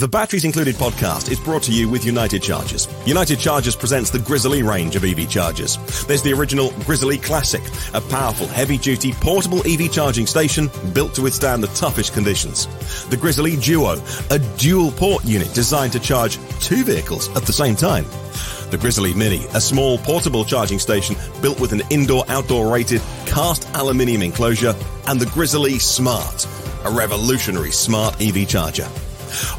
The Batteries Included podcast is brought to you with United Chargers. United Chargers presents the Grizzly range of EV chargers. There's the original Grizzly Classic, a powerful, heavy-duty, portable EV charging station built to withstand the toughest conditions. The Grizzly Duo, a dual-port unit designed to charge two vehicles at the same time. The Grizzly Mini, a small portable charging station built with an indoor-outdoor rated cast aluminium enclosure, and the Grizzly Smart, a revolutionary smart EV charger.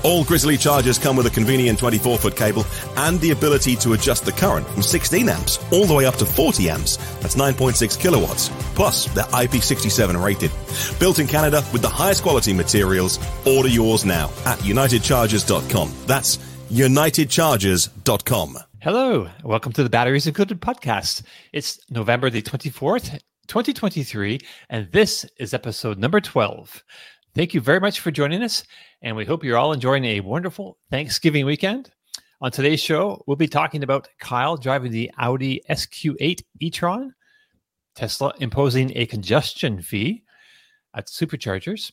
All Grizzly chargers come with a convenient 24 foot cable and the ability to adjust the current from 16 amps all the way up to 40 amps. That's 9.6 kilowatts. Plus, they're IP67 rated. Built in Canada with the highest quality materials. Order yours now at unitedchargers.com. That's unitedchargers.com. Hello, welcome to the Batteries Included podcast. It's November the 24th, 2023, and this is episode number 12. Thank you very much for joining us, and we hope you're all enjoying a wonderful Thanksgiving weekend. On today's show, we'll be talking about Kyle driving the Audi SQ8 e-tron, Tesla imposing a congestion fee at superchargers,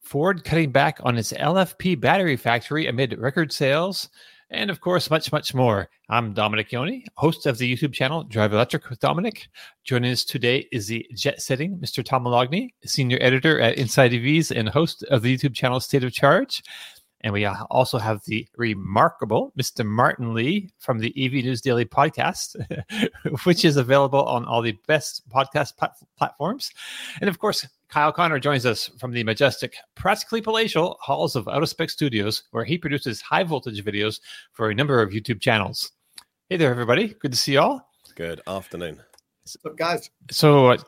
Ford cutting back on its LFP battery factory amid record sales, and of course, much, much more. I'm Dominic Yoni, host of the YouTube channel Drive Electric with Dominic. Joining us today is the jet setting Mr. Tom Moloughney, senior editor at Inside EVs and host of the YouTube channel State of Charge. And we also have the remarkable Mr. Martyn Lee from the EV News Daily podcast, which is available on all the best podcast plat- platforms. And of course, Kyle Conner joins us from the majestic, practically palatial halls of Out of Spec Studios, where he produces high voltage videos for a number of YouTube channels. Hey there, everybody. Good to see you all. Good afternoon. So, guys. So, uh,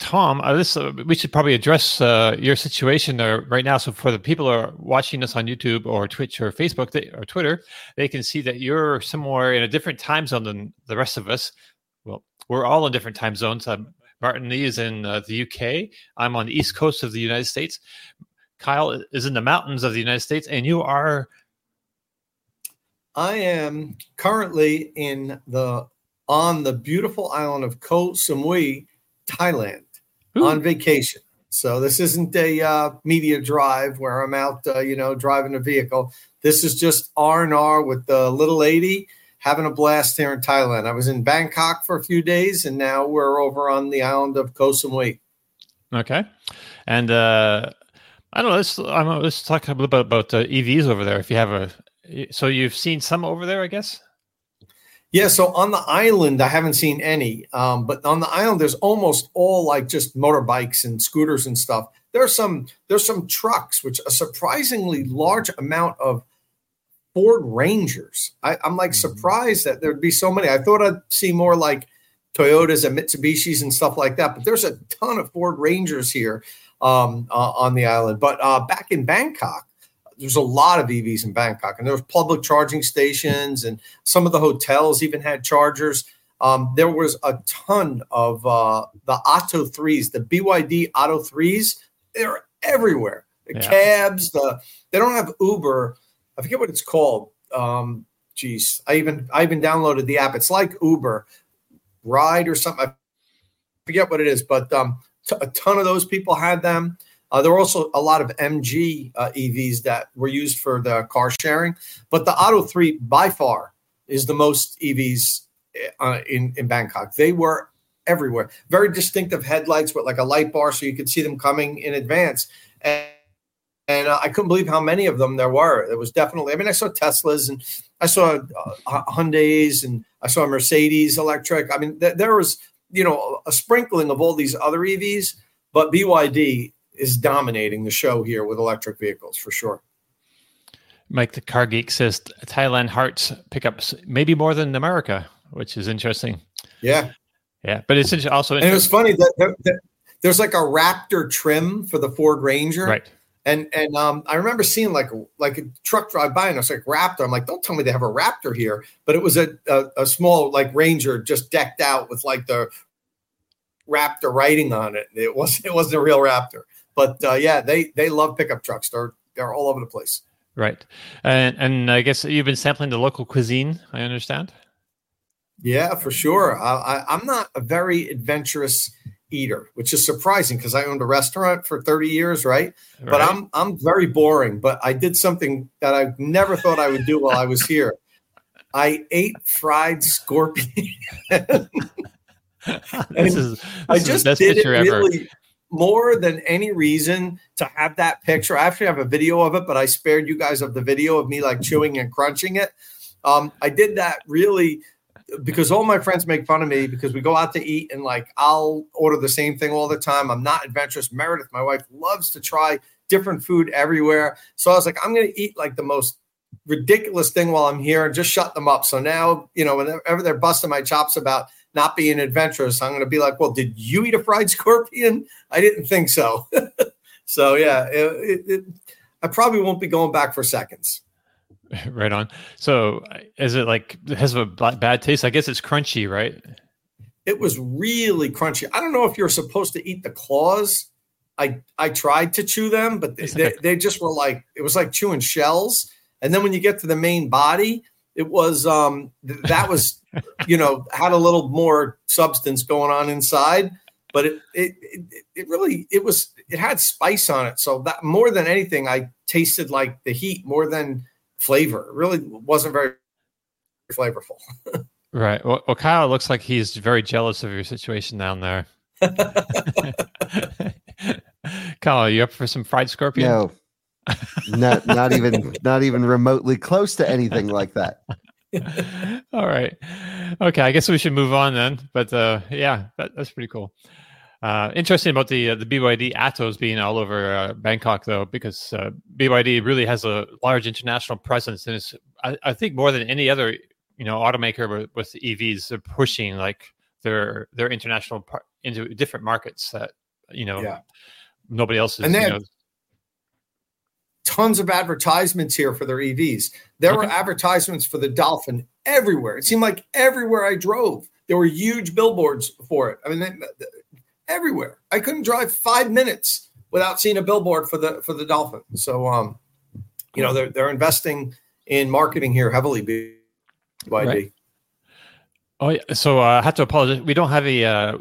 Tom, uh, this uh, we should probably address uh, your situation there right now. So, for the people who are watching us on YouTube or Twitch or Facebook they, or Twitter, they can see that you're somewhere in a different time zone than the rest of us. Well, we're all in different time zones. Um, Martyn Lee is in uh, the UK. I'm on the east coast of the United States. Kyle is in the mountains of the United States, and you are. I am currently in the on the beautiful island of Koh Samui, Thailand, Ooh. on vacation. So this isn't a uh, media drive where I'm out, uh, you know, driving a vehicle. This is just R and R with the little lady having a blast here in Thailand. I was in Bangkok for a few days, and now we're over on the island of Koh Samui. Okay, and uh, I don't know. Let's I'm, let's talk a little bit about uh, EVs over there. If you have a, so you've seen some over there, I guess. Yeah, so on the island, I haven't seen any, um, but on the island, there's almost all like just motorbikes and scooters and stuff. There's some there's some trucks, which a surprisingly large amount of Ford Rangers. I, am like mm-hmm. surprised that there'd be so many. I thought I'd see more like Toyotas and Mitsubishis and stuff like that, but there's a ton of Ford Rangers here um, uh, on the island. But uh, back in Bangkok, there's a lot of EVs in Bangkok, and there's public charging stations, and some of the hotels even had chargers. Um, there was a ton of uh, the Atto threes, the BYD Atto threes. They're everywhere. The yeah. cabs, the they don't have Uber I forget what it's called. Um, geez, I even I even downloaded the app. It's like Uber Ride or something. I forget what it is, but um, t- a ton of those people had them. Uh, there were also a lot of MG uh, EVs that were used for the car sharing, but the Atto 3 by far is the most EVs uh, in, in Bangkok. They were everywhere. Very distinctive headlights with like a light bar so you could see them coming in advance. And and uh, I couldn't believe how many of them there were. There was definitely. I mean, I saw Teslas and I saw uh, Hyundai's and I saw Mercedes electric. I mean, th- there was you know a sprinkling of all these other EVs, but BYD is dominating the show here with electric vehicles for sure. Mike the Car Geek says Thailand hearts pickups maybe more than America, which is interesting. Yeah, yeah, but it's also and it was funny that, that, that there's like a Raptor trim for the Ford Ranger, right? And and um, I remember seeing like like a truck drive by, and I was like Raptor. I'm like, don't tell me they have a Raptor here, but it was a a, a small like Ranger just decked out with like the Raptor writing on it. It was it wasn't a real Raptor, but uh, yeah, they they love pickup trucks. They're they're all over the place. Right, and and I guess you've been sampling the local cuisine. I understand. Yeah, for sure. I, I, I'm not a very adventurous eater, which is surprising because I owned a restaurant for 30 years, right? right? But I'm I'm very boring. But I did something that I never thought I would do while I was here. I ate fried scorpion. this is this I just is did it really ever. more than any reason to have that picture. I actually have a video of it, but I spared you guys of the video of me like chewing and crunching it. Um, I did that really because all my friends make fun of me because we go out to eat and like I'll order the same thing all the time. I'm not adventurous. Meredith, my wife, loves to try different food everywhere. So I was like, I'm going to eat like the most ridiculous thing while I'm here and just shut them up. So now, you know, whenever they're busting my chops about not being adventurous, I'm going to be like, well, did you eat a fried scorpion? I didn't think so. so yeah, it, it, it, I probably won't be going back for seconds. Right on. So is it like has a bad taste? I guess it's crunchy, right? It was really crunchy. I don't know if you're supposed to eat the claws. I I tried to chew them, but they, they, they just were like it was like chewing shells and then when you get to the main body, it was um that was you know had a little more substance going on inside, but it it it, it really it was it had spice on it. So that more than anything, I tasted like the heat more than flavor. It really wasn't very flavorful. right. Well, well, Kyle looks like he's very jealous of your situation down there. Kyle, are you up for some fried scorpion? No not not even not even remotely close to anything like that. All right. Okay, I guess we should move on then. But uh, yeah, that, that's pretty cool. Uh, interesting about the uh, the BYD Attos being all over uh, Bangkok though, because uh, BYD really has a large international presence, and it's I, I think more than any other you know automaker with, with EVs, they're pushing like their their international par- into different markets that you know yeah. nobody else is. And then, you know, tons of advertisements here for their EVs. There okay. were advertisements for the Dolphin everywhere. It seemed like everywhere I drove, there were huge billboards for it. I mean, everywhere. I couldn't drive five minutes without seeing a billboard for the for the Dolphin. So, um, you know, they're they're investing in marketing here heavily. BYD. Right. Oh, yeah. so uh, I have to apologize. We don't have a uh,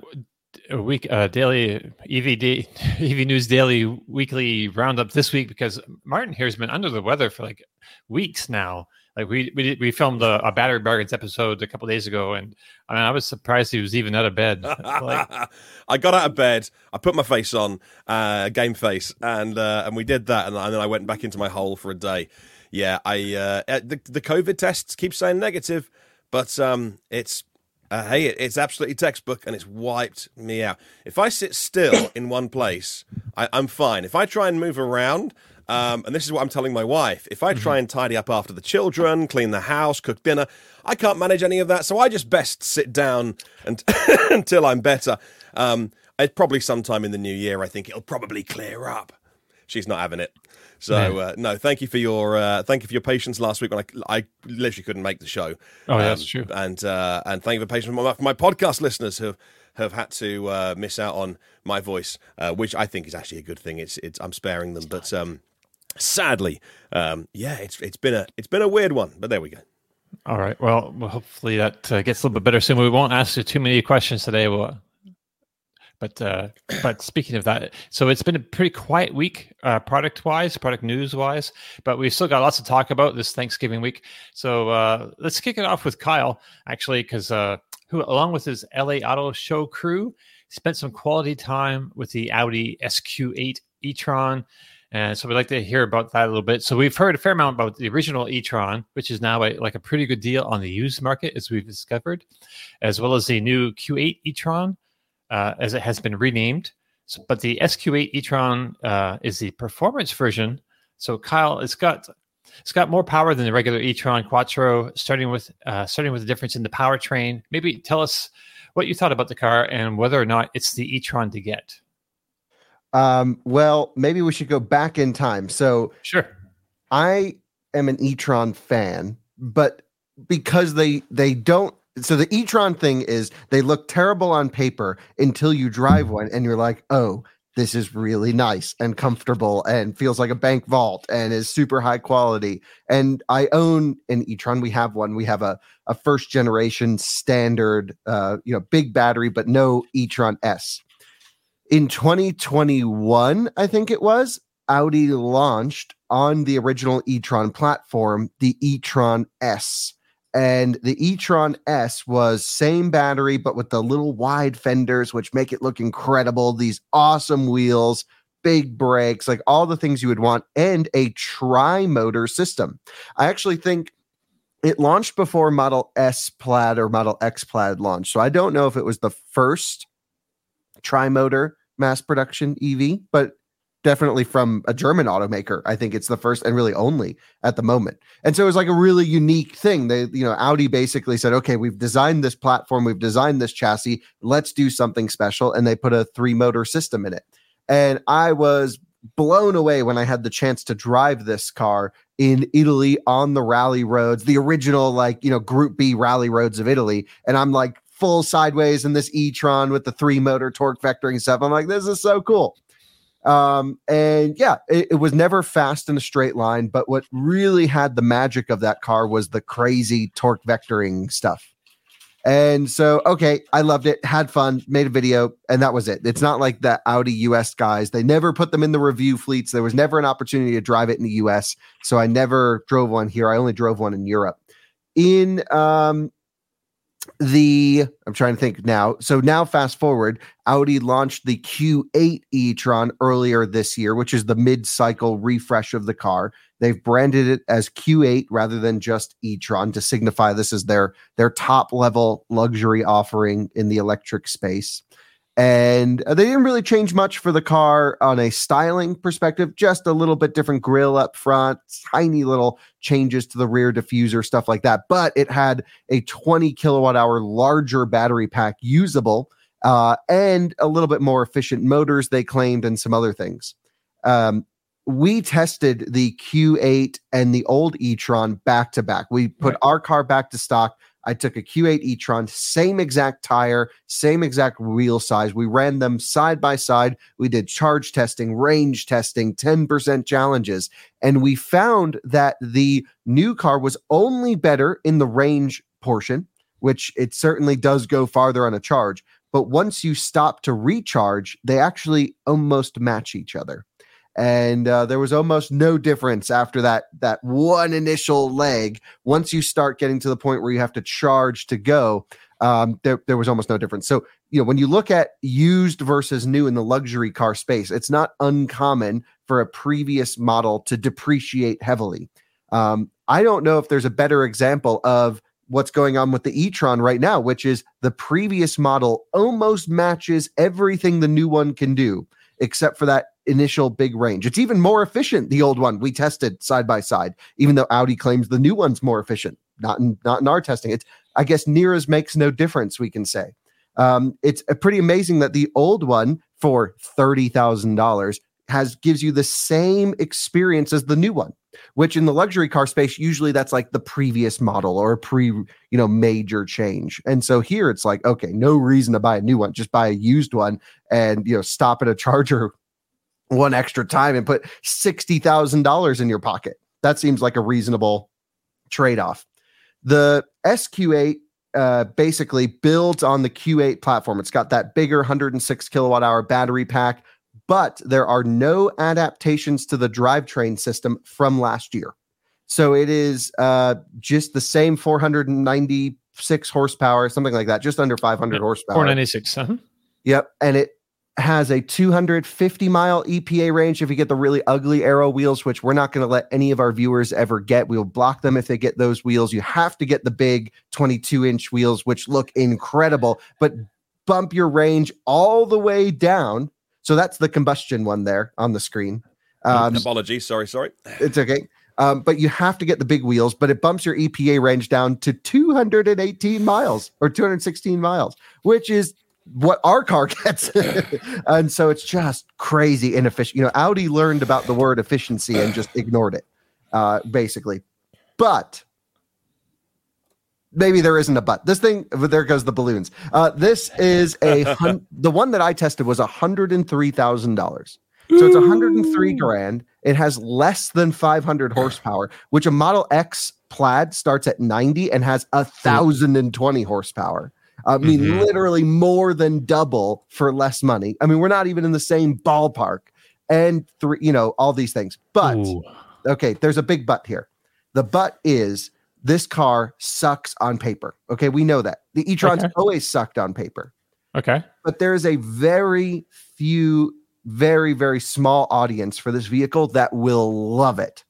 a week uh, daily EVD EV News Daily weekly roundup this week because Martyn here has been under the weather for like weeks now. Like we we we filmed a, a battery bargains episode a couple days ago, and I mean I was surprised he was even out of bed. Like, I got out of bed, I put my face on, uh, game face, and uh, and we did that, and, and then I went back into my hole for a day. Yeah, I uh, the the COVID tests keep saying negative, but um, it's uh, hey, it's absolutely textbook and it's wiped me out. If I sit still in one place, I, am fine. If I try and move around, um, and this is what I'm telling my wife, if I try mm-hmm. and tidy up after the children, clean the house, cook dinner, I can't manage any of that. So I just best sit down and until I'm better. Um, it's probably sometime in the new year. I think it'll probably clear up. She's not having it. So uh, no, thank you for your uh, thank you for your patience last week when I, I literally couldn't make the show. Oh, um, that's true. And uh, and thank you for patience for my, for my podcast listeners who have had to uh, miss out on my voice, uh, which I think is actually a good thing. It's it's I'm sparing them, but um, sadly, um, yeah, it's it's been a it's been a weird one, but there we go. All right. Well, hopefully that uh, gets a little bit better soon. We won't ask you too many questions today. We'll but uh, but speaking of that, so it's been a pretty quiet week, uh, product wise, product news wise. But we've still got lots to talk about this Thanksgiving week. So uh, let's kick it off with Kyle, actually, because uh, who, along with his LA Auto Show crew, spent some quality time with the Audi SQ8 e-tron. And so we'd like to hear about that a little bit. So we've heard a fair amount about the original e-tron, which is now a, like a pretty good deal on the used market, as we've discovered, as well as the new Q8 e-tron uh, as it has been renamed. So, but the SQ8 e-tron uh, is the performance version. So Kyle, it's got it's got more power than the regular e-tron Quattro. Starting with uh, starting with the difference in the powertrain. Maybe tell us what you thought about the car and whether or not it's the e-tron to get. Um, well, maybe we should go back in time. So sure, I am an e-tron fan, but because they they don't so the e-tron thing is they look terrible on paper until you drive one and you're like oh this is really nice and comfortable and feels like a bank vault and is super high quality. And i own an e-tron. We have one. We have a, a first generation standard uh, you know big battery but no e-tron s in 2021, I think it was, Audi launched on the original e-tron platform the e-tron S. And the e-tron S was same battery, but with the little wide fenders, which make it look incredible. These awesome wheels, big brakes, like all the things you would want, and a tri-motor system. I actually think it launched before Model S Plaid or Model X Plaid launched. So I don't know if it was the first tri-motor mass production EV, but definitely from a German automaker. I think it's the first and really only at the moment. And so it was like a really unique thing. They, you know, Audi basically said, okay, we've designed this platform, we've designed this chassis, let's do something special. And they put a three motor system in it. And I was blown away when I had the chance to drive this car in Italy on the rally roads, the original, like, you know, Group B rally roads of Italy. And I'm like full sideways in this e Tron with the three motor torque vectoring stuff. I'm like, this is so cool. Um, and yeah, it, it, was never fast in a straight line, but what really had the magic of that car was the crazy torque vectoring stuff. And so, okay, I loved it, had fun, made a video, and that was it. It's not like the Audi US guys. They never put them in the review fleets. There was never an opportunity to drive it in the US. So I never drove one here. I only drove one in Europe. In um, the I'm trying to think now. So now fast forward, Audi launched the Q8 e-tron earlier this year, which is the mid-cycle refresh of the car. They've branded it as Q8 rather than just e-tron to signify this is their their top level luxury offering in the electric space. And they didn't really change much for the car on a styling perspective, just a little bit different grill up front, tiny little changes to the rear diffuser, stuff like that. But it had a 20 kilowatt hour larger battery pack usable uh, and a little bit more efficient motors, they claimed, and some other things. Um, we tested the Q8 and the old e Tron back to back. We put right. our car back to stock I took a Q8 e-tron, same exact tire, same exact wheel size. We ran them side by side. We did charge testing, range testing, 10% challenges, and we found that the new car was only better in the range portion, which it certainly does go farther on a charge. But once you stop to recharge, they actually almost match each other and uh, there was almost no difference after that that one initial leg. Once you start getting to the point where you have to charge to go, um, there there was almost no difference. So you know when you look at used versus new in the luxury car space, it's not uncommon for a previous model to depreciate heavily. Um, I don't know if there's a better example of what's going on with the e-tron right now, which is the previous model almost matches everything the new one can do, except for that initial big range. It's even more efficient. The old one we tested side by side, even though Audi claims the new one's more efficient. Not in not in our testing. It's I guess near as makes no difference. We can say um, it's pretty amazing that the old one for thirty thousand dollars has gives you the same experience as the new one which in the luxury car space usually that's like the previous model or a pre you know major change and so here it's like okay no reason to buy a new one just buy a used one and you know stop at a charger one extra time and put $60,000 in your pocket. That seems like a reasonable trade off. The SQ8 uh, basically builds on the Q8 platform. It's got that bigger 106 kilowatt hour battery pack, but there are no adaptations to the drivetrain system from last year. So it is uh, just the same 496 horsepower, something like that, just under 500 horsepower. 496. Uh-huh. Yep. And it has a 250 mile EPA range if you get the really ugly aero wheels, which we're not going to let any of our viewers ever get. We'll block them if they get those wheels. You have to get the big 22 inch wheels, which look incredible, but bump your range all the way down. So that's the combustion one there on the screen. Um, Apologies. Sorry, sorry. It's okay. Um, but you have to get the big wheels, but it bumps your EPA range down to 218 miles or 216 miles, which is what our car gets. and so it's just crazy inefficient. You know, Audi learned about the word efficiency and just ignored it, uh, basically. But maybe there isn't a but. This thing, there goes the balloons. Uh, this is a hun- the one that I tested was a hundred and three thousand dollars. So it's 103 grand. It has less than 500 horsepower, which a Model X Plaid starts at 90 and has a thousand and twenty horsepower. I mean, Mhm. literally more than double for less money. I mean, we're not even in the same ballpark. And three, you know, all these things. But Ooh. okay, there's a big but here. The but is this car sucks on paper. Okay, we know that. The e-trons Okay. always sucked on paper Okay. but there is a very few, very, very small audience for this vehicle that will love it.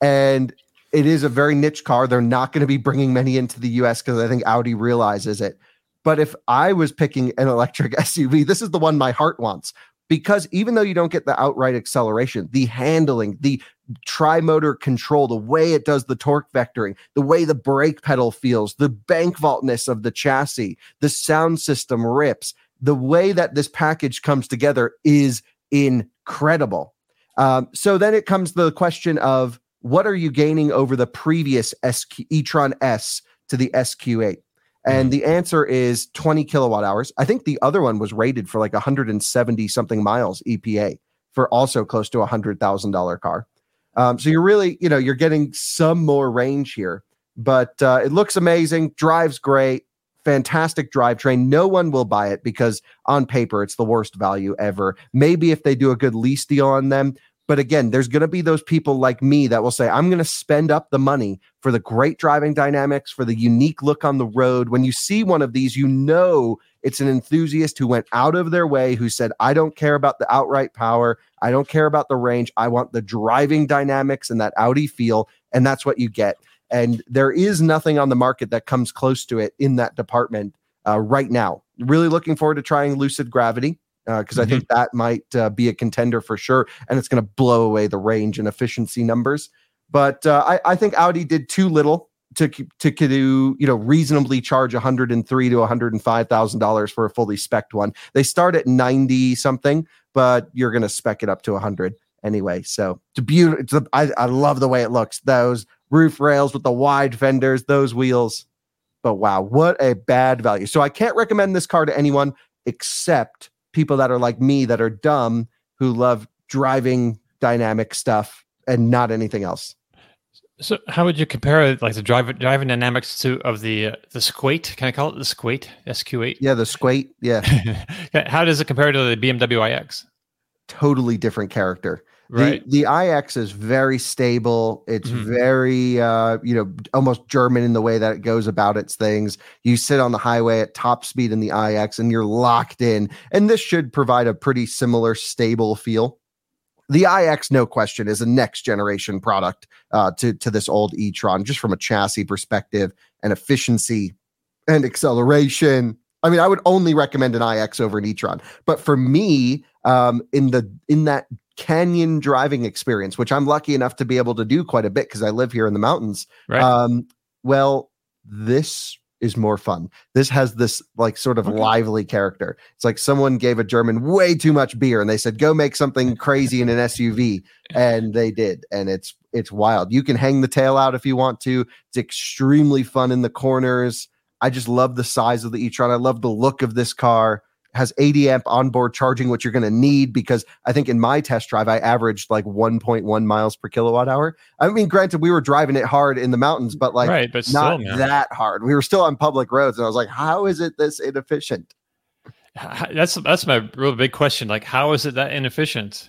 And it is a very niche car. They're not going to be bringing many into the US because I think Audi realizes it. But if I was picking an electric SUV, this is the one my heart wants. Because even though you don't get the outright acceleration, the handling, the tri-motor control, the way it does the torque vectoring, the way the brake pedal feels, the bank vaultness of the chassis, the sound system rips, the way that this package comes together is incredible. Um, so then it comes the question of what are you gaining over the previous SQ, e-tron S to the SQ8? And the answer is 20 kilowatt hours. I think the other one was rated for like 170 something miles EPA for also close to a hundred thousand dollar car. Um, so you're really, you know, you're getting some more range here, but uh, it looks amazing, drives great, fantastic drivetrain. No one will buy it because on paper it's the worst value ever. Maybe if they do a good lease deal on them. But again, there's going to be those people like me that will say, I'm going to spend up the money for the great driving dynamics, for the unique look on the road. When you see one of these, you know it's an enthusiast who went out of their way, who said, I don't care about the outright power. I don't care about the range. I want the driving dynamics and that Audi feel. And that's what you get. And there is nothing on the market that comes close to it in that department uh, right now. Really looking forward to trying Lucid Gravity because I think that might uh, be a contender for sure, and it's going to blow away the range and efficiency numbers. But uh, I, I think Audi did too little to to do you know reasonably charge 103 to 105 thousand dollars for a fully spec one. They start at 90 something, but you're going to spec it up to 100 anyway. So it's beautiful. I, I love the way it looks. Those roof rails with the wide fenders, those wheels. But wow, what a bad value. So I can't recommend this car to anyone except people that are like me that are dumb who love driving dynamic stuff and not anything else. So, how would you compare like the drive, driving dynamics to of the uh, the Squate? Can I call it the Squate SQ8? Yeah, the Squate, yeah, how does it compare to the BMW iX? totally different character. Right. The, the iX is very stable. It's Mhm. very, uh, you know, almost German in the way that it goes about its things. You sit on the highway at top speed in the iX and you're locked in. And this should provide a pretty similar, stable feel. The iX, no question, is a next generation product uh, to, to this old e Tron, just from a chassis perspective and efficiency and acceleration. I mean, I would only recommend an iX over an e-tron. But for me, um, in the in that canyon driving experience, which I'm lucky enough to be able to do quite a bit because I live here in the mountains. Right. Um, well, this is more fun. This has this like sort of Okay. lively character. It's like someone gave a German way too much beer and they said, go make something crazy in an SUV. And they did. And it's it's wild. You can hang the tail out if you want to. It's extremely fun in the corners. I just love the size of the e-tron. I love the look of this car. Has 80 amp onboard charging, which you're going to need because I think in my test drive I averaged like 1.1 miles per kilowatt hour. I mean, granted, we were driving it hard in the mountains, but like right, but not that hard. We were still on public roads, and I was like, "How is it this inefficient?" That's that's my real big question. Like, how is it that inefficient?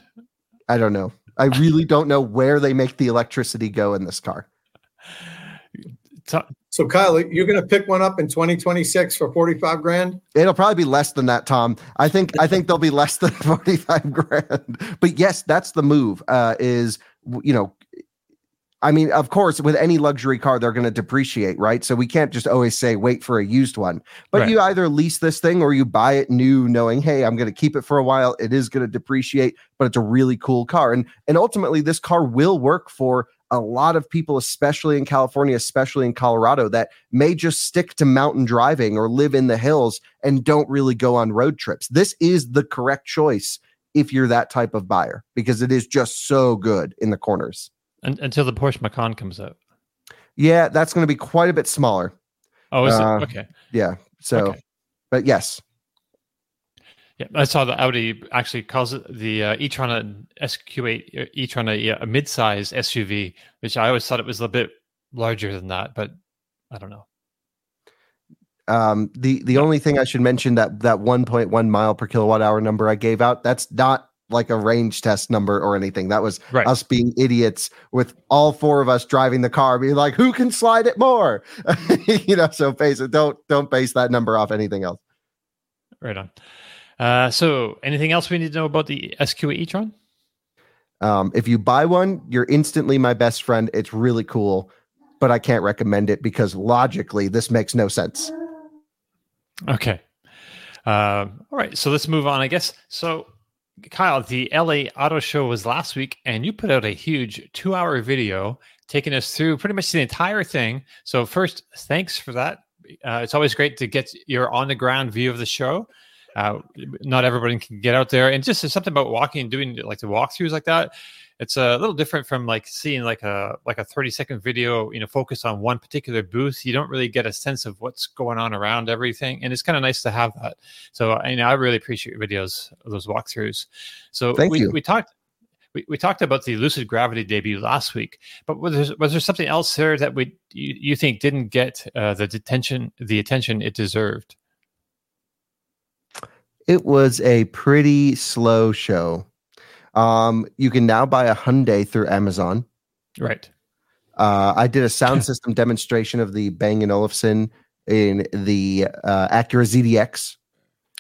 I don't know. I really don't know where they make the electricity go in this car. So, Kyle, you're going to pick one up in 2026 for 45 grand? It'll probably be less than that, Tom. I think I think they'll be less than 45 grand. But yes, that's the move. Uh is you know I mean, of course, with any luxury car, they're going to depreciate, right? So we can't just always say wait for a used one. But Right. you either lease this thing or you buy it new, knowing, hey, I'm going to keep it for a while. It is going to depreciate, but it's a really cool car. And and ultimately, this car will work for a lot of people, especially in California, especially in Colorado, that may just stick to mountain driving or live in the hills and don't really go on road trips. This is the correct choice if you're that type of buyer because it is just so good in the corners. un- until the Porsche Macan comes out. Yeah, that's going to be quite a bit smaller. Oh, is Uh, it okay? Yeah. So, Okay. but yes, Yeah, I saw the Audi actually calls it the uh, e-tron a SQ8 uh, e-tron a, a mid-size SUV, which I always thought it was a bit larger than that, but I don't know. Um, the the only thing I should mention that that 1.1 mile per kilowatt hour number I gave out that's not like a range test number or anything. That was Right. us being idiots with all four of us driving the car, being like, "Who can slide it more?" you know. So base it. Don't don't base that number off anything else. Right on. Uh, so, anything else we need to know about the SQ8 e-tron? Um, if you buy one, you're instantly my best friend. It's really cool, but I can't recommend it because logically this makes no sense. Okay. Um, all right. So let's move on, I guess. So, Kyle, the LA Auto Show was last week, and you put out a huge two hour video taking us through pretty much the entire thing. So, first, thanks for that. Uh, it's always great to get your on the ground view of the show. Uh, not everybody can get out there, and just there's something about walking and doing like the walkthroughs like that. It's a little different from like seeing like a like a 30 second video, you know, focused on one particular booth. You don't really get a sense of what's going on around everything, and it's kind of nice to have that. So, I know I really appreciate your videos, those walkthroughs. So, Thank we, you. we talked. We, we talked about the Lucid Gravity debut last week, but was there, was there something else there that we you, you think didn't get uh, the detention the attention it deserved? It was a pretty slow show. Um, you can now buy a Hyundai through Amazon. Right. Uh, I did a sound system demonstration of the Bang & Olufsen in the uh, Acura ZDX,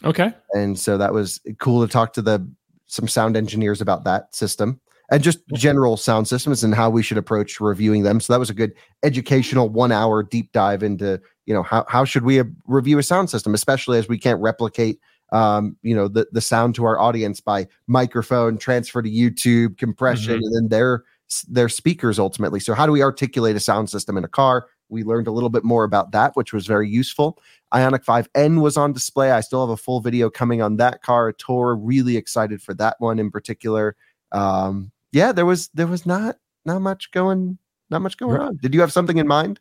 Okay. and so that was cool to talk to the some sound engineers about that system and just general sound systems and how we should approach reviewing them. So that was a good educational one hour deep dive into you know how how should we review a sound system, especially as we can't replicate um you know the the sound to our audience by microphone transfer to youtube compression Mhm. and then their their speakers ultimately. So how do we articulate a sound system in a car? We learned a little bit more about that which was very useful. Ioniq 5N was on display. I still have a full video coming on that car a tour. Really excited for that one in particular. Um yeah there was there was not not much going not much going on. Did you have something in mind?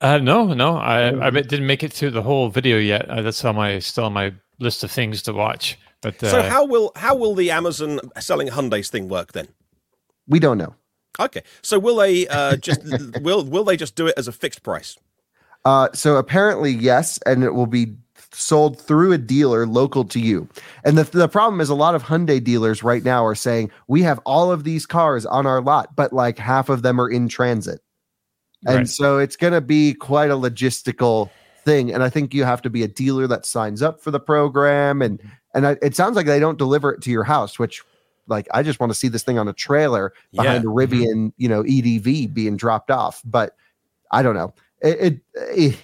Uh, no, no, I, I didn't make it through the whole video yet. Uh, that's on my still on my list of things to watch. But uh, So how will how will the Amazon selling Hyundai's thing work then? we don't know Okay, so will they uh, just will will they just do it as a fixed price? Uh, so apparently, yes, and it will be sold through a dealer local to you. And the, the problem is a lot of Hyundai dealers right now are saying we have all of these cars on our lot, but like half of them are in transit. And Right. so it's going to be quite a logistical thing. And I think you have to be a dealer that signs up for the program. And and I, it sounds like they don't deliver it to your house, which like I just want to see this thing on a trailer behind a Rivian, you know, EDV being dropped off. But I don't know. It, it, eh,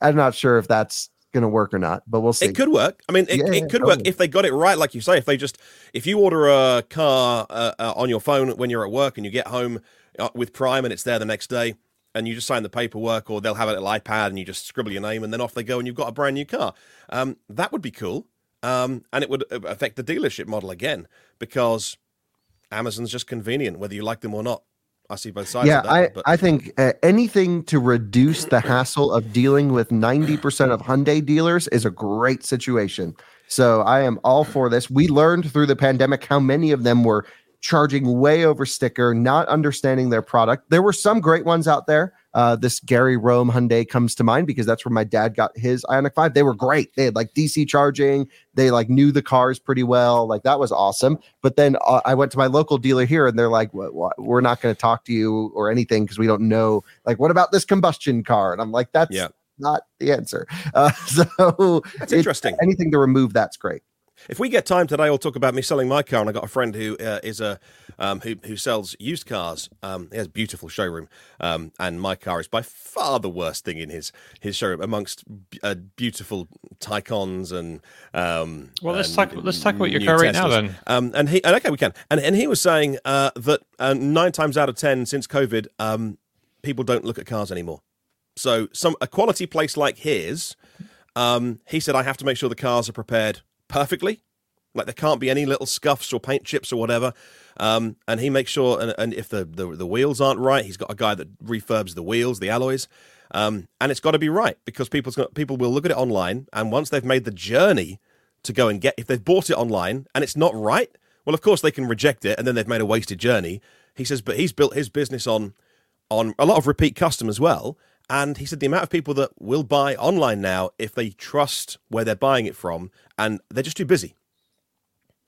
I'm not sure if that's going to work or not, but we'll see. It could work. I mean, it, Yeah, it yeah, could work if they got it right, like you say. If they just if you order a car uh, uh, on your phone when you're at work and you get home uh, with Prime and it's there the next day, and you just sign the paperwork, or they'll have a little iPad and you just scribble your name and then off they go and you've got a brand new car. Um, that would be cool, um, and it would uh, affect the dealership model again because Amazon's just convenient, whether you like them or not. I see both sides. yeah, of that, I, but I think uh, anything to reduce the hassle of dealing with 90% of Hyundai dealers is a great situation. So I am all for this. We learned through the pandemic how many of them were charging way over sticker, not understanding their product. There were some great ones out there. Uh, this Gary Rome Hyundai comes to mind because that's where my dad got his Ioniq 5. They were great. They had like DC charging. They like knew the cars pretty well. Like that was awesome. But then uh, I went to my local dealer here and they're like, what, what? we're not going to talk to you or anything because we don't know. Like, what about this combustion car? And I'm like, that's Yeah. not the answer. Uh, so that's interesting. anything to remove that's great. If we get time today, I'll talk about me selling my car. And I got a friend who uh, is a um, who who sells used cars. Um, he has a beautiful showroom, um, and my car is by far the worst thing in his his showroom amongst uh, beautiful Taycans and. Um, well, let's and talk. Let's talk about your car right now. Then Um, and he and okay, we can. And and he was saying uh, that uh, nine times out of ten since COVID, um, people don't look at cars anymore. So some a quality place like his, um, he said I have to make sure the cars are prepared perfectly. Like there can't be any little scuffs or paint chips or whatever. Um, and he makes sure, and, and if the, the the wheels aren't right, he's got a guy that refurbs the wheels, the alloys, um, and it's got to be right because people's got, people will look at it online, and once they've made the journey to go and get, if they've bought it online and it's not right, well, of course they can reject it, and then they've made a wasted journey. He says, but he's built his business on on a lot of repeat custom as well, And he said the amount of people that will buy online now if they trust where they're buying it from, and they're just too busy.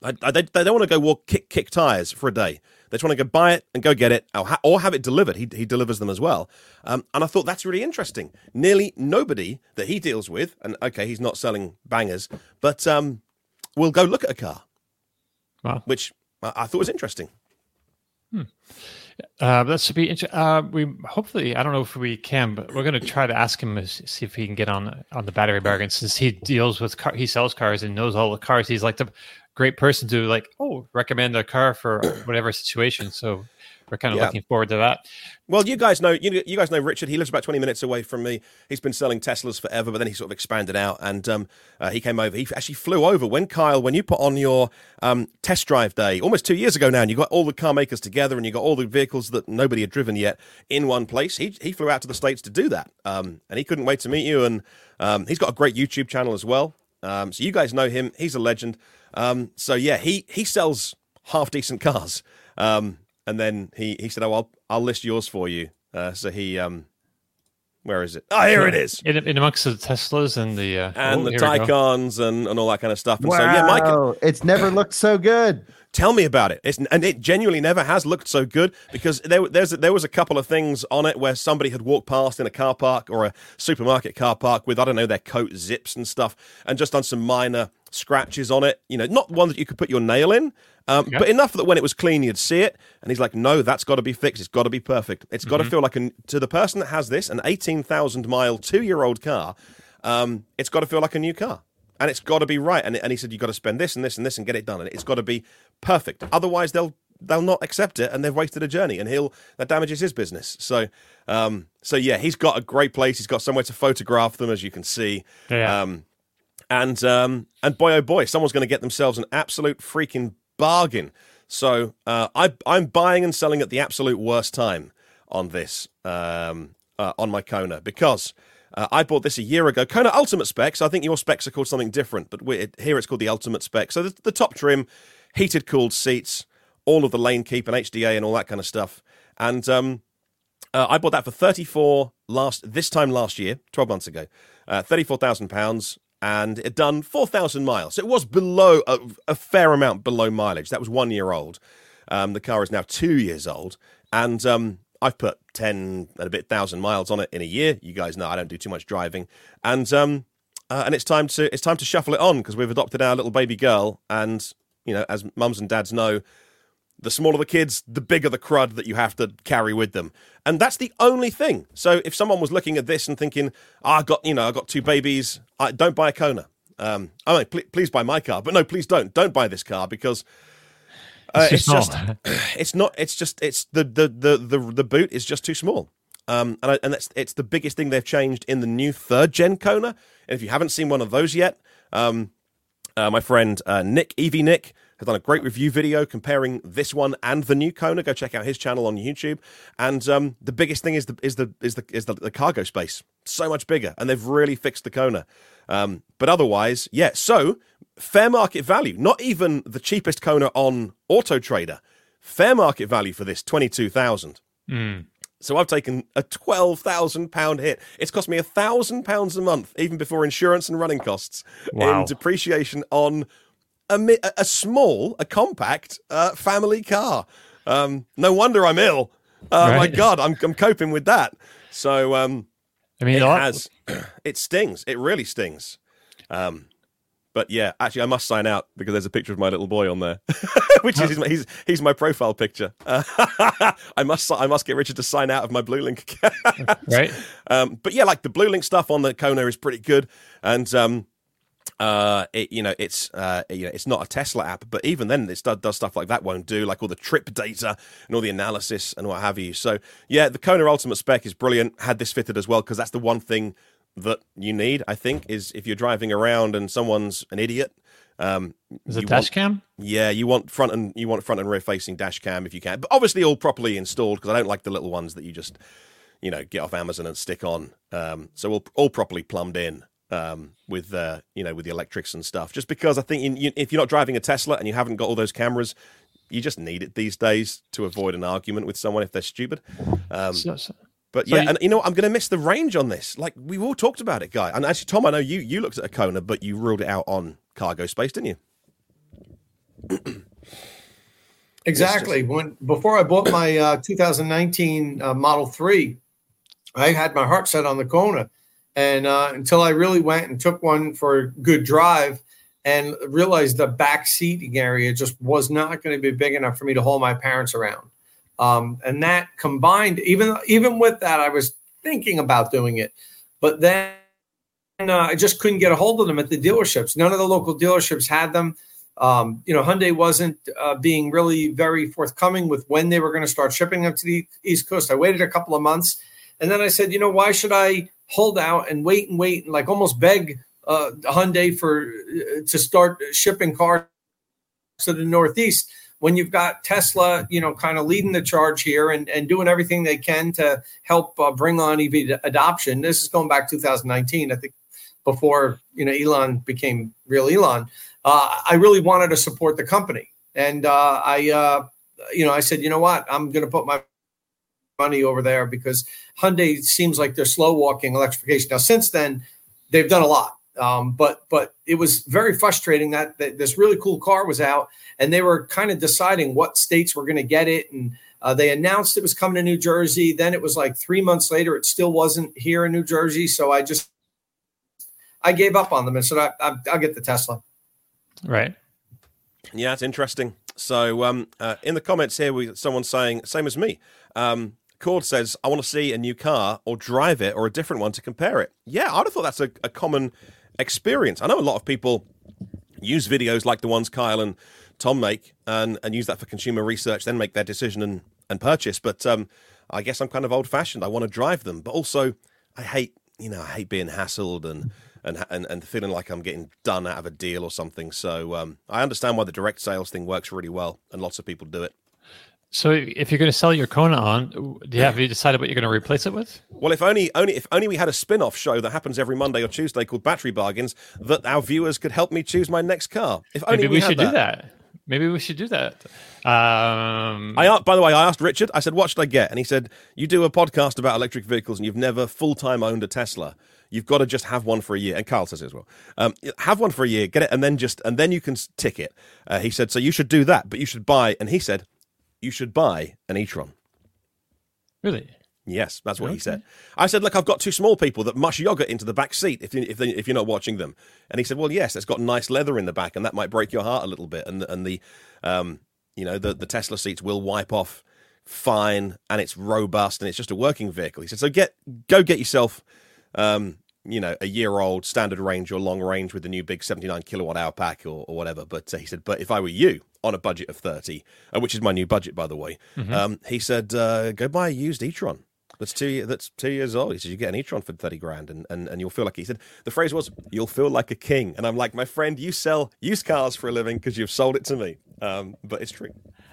I, I, they, they don't want to go walk kick kick tires for a day. They just want to go buy it and go get it, or, ha- or have it delivered. He, he delivers them as well. Um, and I thought that's really interesting. Nearly nobody that he deals with, and okay, he's not selling bangers, but um, will go look at a car, Wow. which I, I thought was interesting. Uh, that should be interesting. Uh, we hopefully, I don't know if we can, but we're going to try to ask him see if he can get on on the battery bargain since he deals with car, he sells cars and knows all the cars. He's like the great person to like, oh, recommend a car for whatever situation. So we're kind of Yeah. looking forward to that. Well, you guys know you, you guys know Richard. He lives about twenty minutes away from me. He's been selling Teslas forever, but then he sort of expanded out, and um, uh, he came over. He actually flew over when Kyle, when you put on your um, test drive day almost two years ago now, and you got all the car makers together, and you got all the vehicles that nobody had driven yet in one place. He he flew out to the states to do that, um, and he couldn't wait to meet you. And um, he's got a great YouTube channel as well. Um, so you guys know him. He's a legend. Um, so yeah, he he sells half decent cars. Um, and then he, he said, "Oh, I'll I'll list yours for you." Uh, so he um, where is it? Oh, here it is. In, in amongst the Teslas and the uh, And oh, the here. Taycans and, and all that kind of stuff. And Wow, so yeah, Mike, it's never looked so good. tell me about it. It's, and it genuinely never has looked so good because there there's there was a couple of things on it where somebody had walked past in a car park or a supermarket car park with I don't know their coat zips and stuff, and just done some minor scratches on it. You know, not one that you could put your nail in. Um. But enough that when it was clean, you'd see it. And he's like, no, that's got to be fixed. It's got to be perfect. It's got to feel like, an, to the person that has this, an 18,000 mile, two year old car, um, it's got to feel like a new car. And it's got to be right. And, and he said, you've got to spend this and this and this and get it done. And it's got to be perfect. Otherwise, they'll they'll not accept it and they've wasted a journey and he'll that damages his business so um so yeah he's got a great place he's got somewhere to photograph them as you can see Yeah. um and um and boy oh boy someone's going to get themselves an absolute freaking bargain so uh i i'm buying and selling at the absolute worst time on this um uh, on my kona because uh, I bought this a year ago. Kona Ultimate Specs. I think your specs are called something different, but here it's called the Ultimate Spec. So the, the top trim, heated, cooled seats, all of the lane keep and HDA and all that kind of stuff. And um, uh, I bought that for 34 last this time last year, 12 months ago, uh, 34,000 pounds, and it done 4,000 miles. So it was below a, a fair amount below mileage. That was one year old. Um, the car is now two years old, and um, I've put 10 and a bit thousand miles on it in a year. You guys know I don't do too much driving, and um, uh, and it's time to it's time to shuffle it on because we've adopted our little baby girl, and you know, as mums and dads know, the smaller the kids, the bigger the crud that you have to carry with them. And that's the only thing. So if someone was looking at this and thinking, oh, I got, you know, I got two babies, I don't buy a Kona. Um, I mean, pl- please buy my car, but no, please don't. Don't buy this car because uh, It's it's, too just, it's not, it's just, it's the, the, the, the, the boot is just too small. Um, and, I, and that's, it's the biggest thing they've changed in the new third gen Kona. And if you haven't seen one of those yet, um, uh, my friend uh, Nick, Evie Nick, has done a great review video comparing this one and the new Kona. Go check out his channel on YouTube. And um, the biggest thing is the is the is the is the, the cargo space. So much bigger, and they've really fixed the Kona. Um, but otherwise, yeah. So fair market value. Not even the cheapest Kona on Auto Trader. Fair market value for this twenty two thousand. Mm. So I've taken a twelve thousand pound hit. It's cost me a thousand pounds a month, even before insurance and running costs, Wow. in depreciation on a a- small, a compact uh, family car. Um, no wonder I'm ill. Oh my god, I'm I'm coping with that. So um, I mean, it has. It stings. It really stings. Um, but yeah, actually, I must sign out because there's a picture of my little boy on there, which is he's he's my profile picture. Uh, I must I must get Richard to sign out of my Blue Link account. right? Um, but yeah, like the Blue Link stuff on the Kona is pretty good, and um, uh, it you know it's uh, you know it's not a Tesla app, but even then it does, does stuff like that won't do, like all the trip data and all the analysis and what have you. So yeah, the Kona Ultimate Spec is brilliant. Had this fitted as well because that's the one thing that you need. I think is if you're driving around and someone's an idiot. Um, Is it dash want- cam? yeah, you want front and you want front and rear facing dash cam if you can, but obviously all properly installed because I don't like the little ones that you just you know get off Amazon and stick on. Um, so all all properly plumbed in um, with uh, you know with the electrics and stuff. Just because I think you, you, if you're not driving a Tesla and you haven't got all those cameras, you just need it these days to avoid an argument with someone if they're stupid. Um, So, so, But So yeah, you- and you know, what? I'm going to miss the range on this. Like we've all talked about it, guy. And actually, Tom, I know you you looked at a Kona, but you ruled it out on cargo space, didn't you? Exactly. When before I bought my uh, 2019 uh, Model 3, I had my heart set on the Kona, and uh, until I really went and took one for a good drive, and realized the back seating area just was not going to be big enough for me to haul my parents around. Um, and that combined, even even with that, I was thinking about doing it, but then uh, I just couldn't get a hold of them at the dealerships. None of the local dealerships had them um, you know, Hyundai wasn't uh, being really very forthcoming with when they were going to start shipping them to the East Coast. I waited a couple of months, and then I said, you know, why should I hold out and wait and wait and like almost beg uh, Hyundai for uh, to start shipping cars to the Northeast when you've got Tesla, you know, kind of leading the charge here and, and doing everything they can to help uh, bring on EV adoption. This is going back 2019, I think, before you know Elon became real Elon uh, I really wanted to support the company. And uh, I, uh, you know, I said, you know what, I'm going to put my money over there because Hyundai seems like they're slow walking electrification. Now, since then, they've done a lot. Um, but but it was very frustrating that, that this really cool car was out and they were kind of deciding what states were going to get it and uh, they announced it was coming to New Jersey. Then it was like three months later, it still wasn't here in New Jersey. So I just I gave up on them and said I, I, I'll get the Tesla. Right. Yeah, it's interesting. So, um, uh, in the comments here, we someone's saying same as me. Um, Cord says, "I want to see a new car or drive it or a different one to compare it." Yeah, I'd have thought that's a, a common experience. I know a lot of people use videos like the ones Kyle and Tom make and and use that for consumer research, then make their decision and and purchase. But um, I guess I'm kind of old fashioned. I want to drive them, but also I hate you know I hate being hassled and. And, and, and feeling like I'm getting done out of a deal or something. So um, I understand why the direct sales thing works really well, and lots of people do it. So if you're going to sell your Kona on, do you have you decided what you're going to replace it with? Well, if only, only if only we had a spin-off show that happens every Monday or Tuesday called Battery Bargains, that our viewers could help me choose my next car. If only Maybe we, had should do that. Maybe we should do that. Um, I, by the way, I asked Richard. I said, "What should I get?" And he said, "You do a podcast about electric vehicles, and you've never full-time owned a Tesla. You've got to just have one for a year." And Carl says it as well. Um, have one for a year, get it, and then just and then you can tick it. Uh, he said, "So you should do that, but you should buy." And he said, "You should buy an e-tron." really? Yes, that's what he said. I said, "Look, I've got two small people that mush yogurt into the back seat if if, they, if you're not watching them." And he said, "Well, yes, it's got nice leather in the back, and that might break your heart a little bit. And and the, um, you know, the the Tesla seats will wipe off fine, and it's robust, and it's just a working vehicle." He said, "So get go get yourself, um, you know, a year old standard range or long range with the new big 79 kilowatt hour pack or, or whatever." But uh, he said, "But if I were you." On a budget of thirty, uh, which is my new budget, by the way, um, he said, uh, "Go buy a used e-tron." That's two. That's two years old. He said you get an e-tron for thirty grand, and, and, and you'll feel like he said the phrase was you'll feel like a king. And I'm like, my friend, you sell used cars for a living because you've sold it to me. Um, but it's true.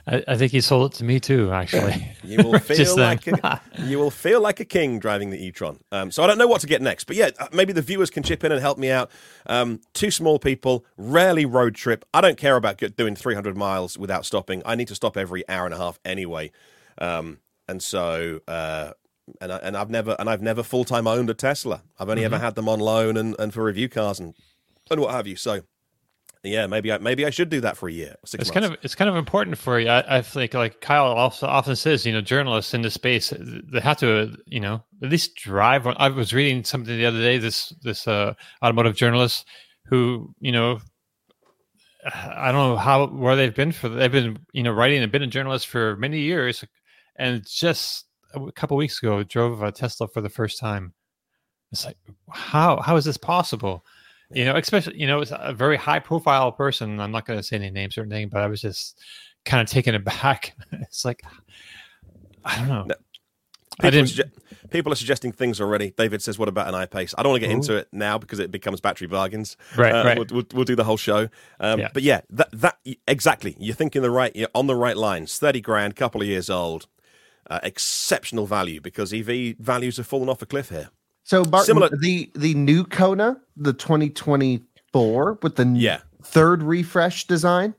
I, I think he sold it to me too. Actually, You will feel like a, you will feel like a king driving the e-tron. Um, so I don't know what to get next, but yeah, uh, maybe the viewers can chip in and help me out. Um, two small people, rarely road trip. I don't care about doing 300 miles without stopping. I need to stop every hour and a half anyway. Um, and so. Uh, and I, and I've never and I've never full time owned a Tesla. I've only ever had them on loan and, and for review cars and and what have you. So yeah, maybe I maybe I should do that for a year. Six it's months. kind of it's kind of important for you. I, I think like Kyle also often says, you know, journalists in this space they have to, you know, at least drive. I was reading something the other day. This this uh, automotive journalist who, you know, I don't know how where they've been for. They've been, you know, writing and been a journalist for many years, and just a couple weeks ago drove a Tesla for the first time. It's like how how is this possible? You know, especially you know, it's a very high profile person. I'm not going to say any names or anything, but I was just kind of taken aback. it's like I don't know. No. I People, are didn't. sugge- people are suggesting things already. David says, "What about an iPace?" I don't want to get Ooh. into it now because it becomes battery bargains. Right, Uh, right. We'll, we'll, we'll do the whole show. Um, Yeah. But yeah, that that exactly. You're thinking the right. You're on the right lines. Thirty grand, couple of years old, uh, exceptional value because EV values have fallen off a cliff here. So Barton, Similar- the the new Kona, the 2024 with the Yeah. third refresh design,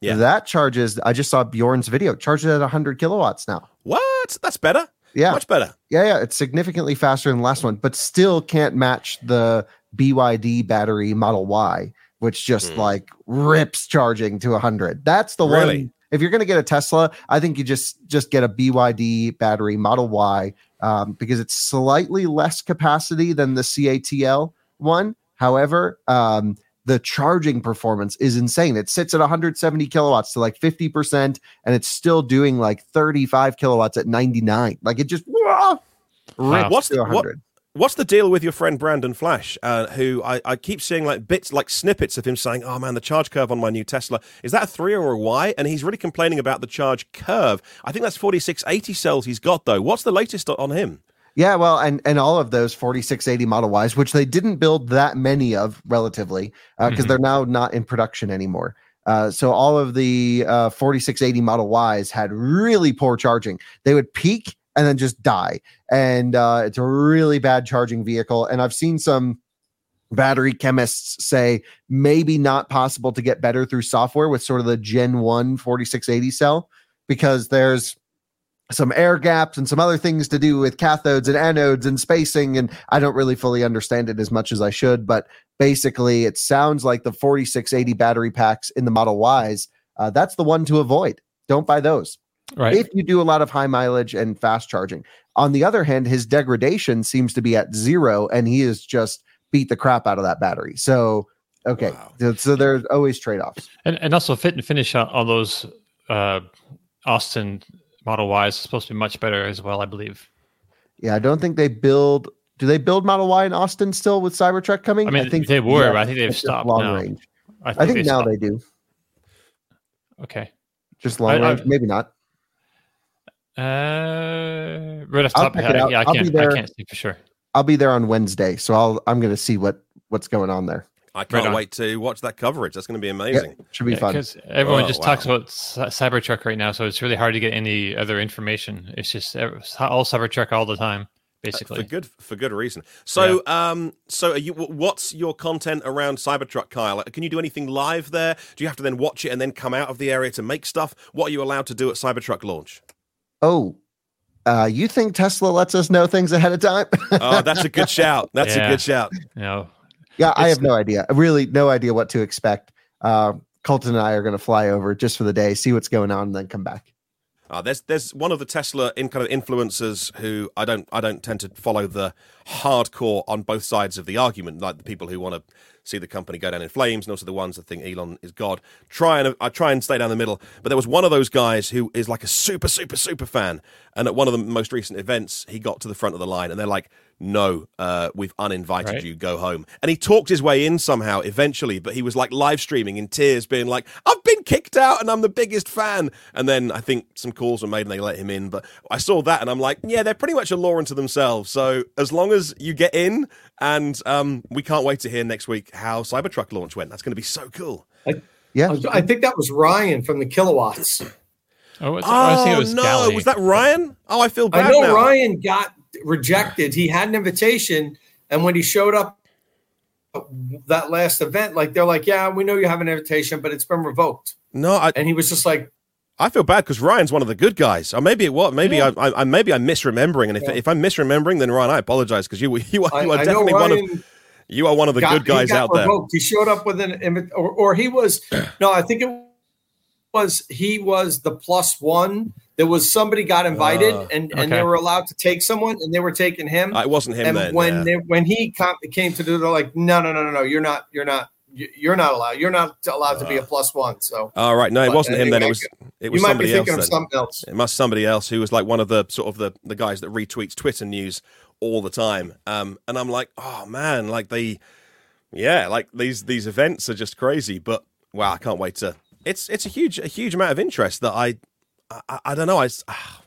Yeah. that charges. I just saw Bjorn's video. Charges at 100 kilowatts now. What? That's better. Yeah. Much better. Yeah, yeah, it's significantly faster than the last one, but still can't match the BYD battery Model Y, which just Hmm. like rips charging to 100. That's the Really? one. If you're going to get a Tesla, I think you just just get a BYD battery Model Y um, because it's slightly less capacity than the CATL one. However, um, the charging performance is insane. It sits at 170 kilowatts to like 50%, and it's still doing like 35 kilowatts at 99. Like it just rips What's the- what- 100. What's the deal with your friend Brandon Flasch, uh, who I, I keep seeing like bits, like snippets of him saying, "Oh man, the charge curve on my new Tesla is that a three or a Y?" And he's really complaining about the charge curve. I think that's forty six eighty cells he's got though. What's the latest on him? Yeah, well, and and all of those 4680 Model Ys, which they didn't build that many of relatively, because Mhm. they're now not in production anymore. Uh, so all of the uh, 4680 Model Ys had really poor charging. They would peak and then just die, and uh, it's a really bad charging vehicle. And I've seen some battery chemists say maybe not possible to get better through software with sort of the Gen 1 4680 cell because there's some air gaps and some other things to do with cathodes and anodes and spacing. And I don't really fully understand it as much as I should but basically it sounds like the 4680 battery packs in the Model Ys uh, that's the one to avoid. Don't buy those Right. if you do a lot of high mileage and fast charging on the other hand his degradation seems to be at zero and he has just beat the crap out of that battery so okay Wow. so, there's always trade-offs and, and also fit and finish on, on those uh, Austin Model Y is supposed to be much better as well, I believe. yeah i don't think they build do they build model y in austin still with cybertruck coming I mean, I think they were, yeah, but I think they've stopped long now. range I i think they now stopped. they do Okay. just long I- range maybe not Uh, right off the I'll top of my head, yeah, I I'll be can't. there. I can't see for sure. i'll be there on wednesday so i'll i'm gonna see what what's going on there I can't on. wait to watch that coverage. That's going to be amazing. should be fun Because everyone Oh, just wow. talks about Cy- Cybertruck right now, so it's really hard to get any other information. It's just all Cybertruck all the time, basically. for good for good reason. So, um, so are you, what's your content around Cybertruck, Kyle? Can you do anything live there? Do you have to then watch it and then come out of the area to make stuff? What are you allowed to do at Cybertruck launch? Oh uh you think tesla lets us know things ahead of time Oh, that's a good shout. That's Yeah. a good shout. you know, yeah i It's- have no idea really no idea what to expect uh colton and i are gonna fly over just for the day see what's going on and then come back Uh, there's there's one of the Tesla in kind of influencers who I don't I don't tend to follow the hardcore on both sides of the argument, like the people who want to see the company go down in flames, and also the ones that think Elon is God. Try and I try and stay down the middle. But there was one of those guys who is like a super super super fan, and at one of the most recent events, he got to the front of the line, and they're like, "No, uh, we've uninvited Right. you. Go home." And he talked his way in somehow eventually, but he was like live streaming in tears, being like, "I've been kicked out, and I'm the biggest fan." And then I think some calls were made and they let him in. But I saw that, and I'm like, "Yeah, they're pretty much a law unto themselves." So as long as you get in, and um, we can't wait to hear next week how Cybertruck launch went. That's going to be so cool. yeah I think that was Ryan from the Kilowatts. oh, it's, I think it Oh was no, Galley. was that Ryan? Oh, I feel bad I know now. Ryan got rejected. He had an invitation, and when he showed up that last event, like they're like, "Yeah, we know you have an invitation, but it's been revoked." No, I, And he was just like, I feel bad because Ryan's one of the good guys. Or maybe it was. Maybe Yeah. I, I, I, maybe I'm misremembering. And if, Yeah. if I'm misremembering, then Ryan, I apologize because you, you are, you are definitely one of you are one of the got- good guys out there. He showed up with an or, or he was no, I think it was he was the plus one. There was somebody got invited, Ah, and and they were allowed to take someone, and they were taking him. Uh, it wasn't him and then. when yeah. they, when he com- came to do, they're like, no, no, no, no, no, you're not, you're not, you- you're not allowed. You're not allowed to be a plus one. So All right, no, it wasn't him then. It was it was you might somebody be thinking else. of then. something else. It must somebody else who was like one of the sort of the the guys that retweets Twitter news all the time. Um, and I'm like, oh man, like they, yeah, like these these events are just crazy. But wow, I can't wait to. It's it's a huge a huge amount of interest that I I, I don't know. I ah.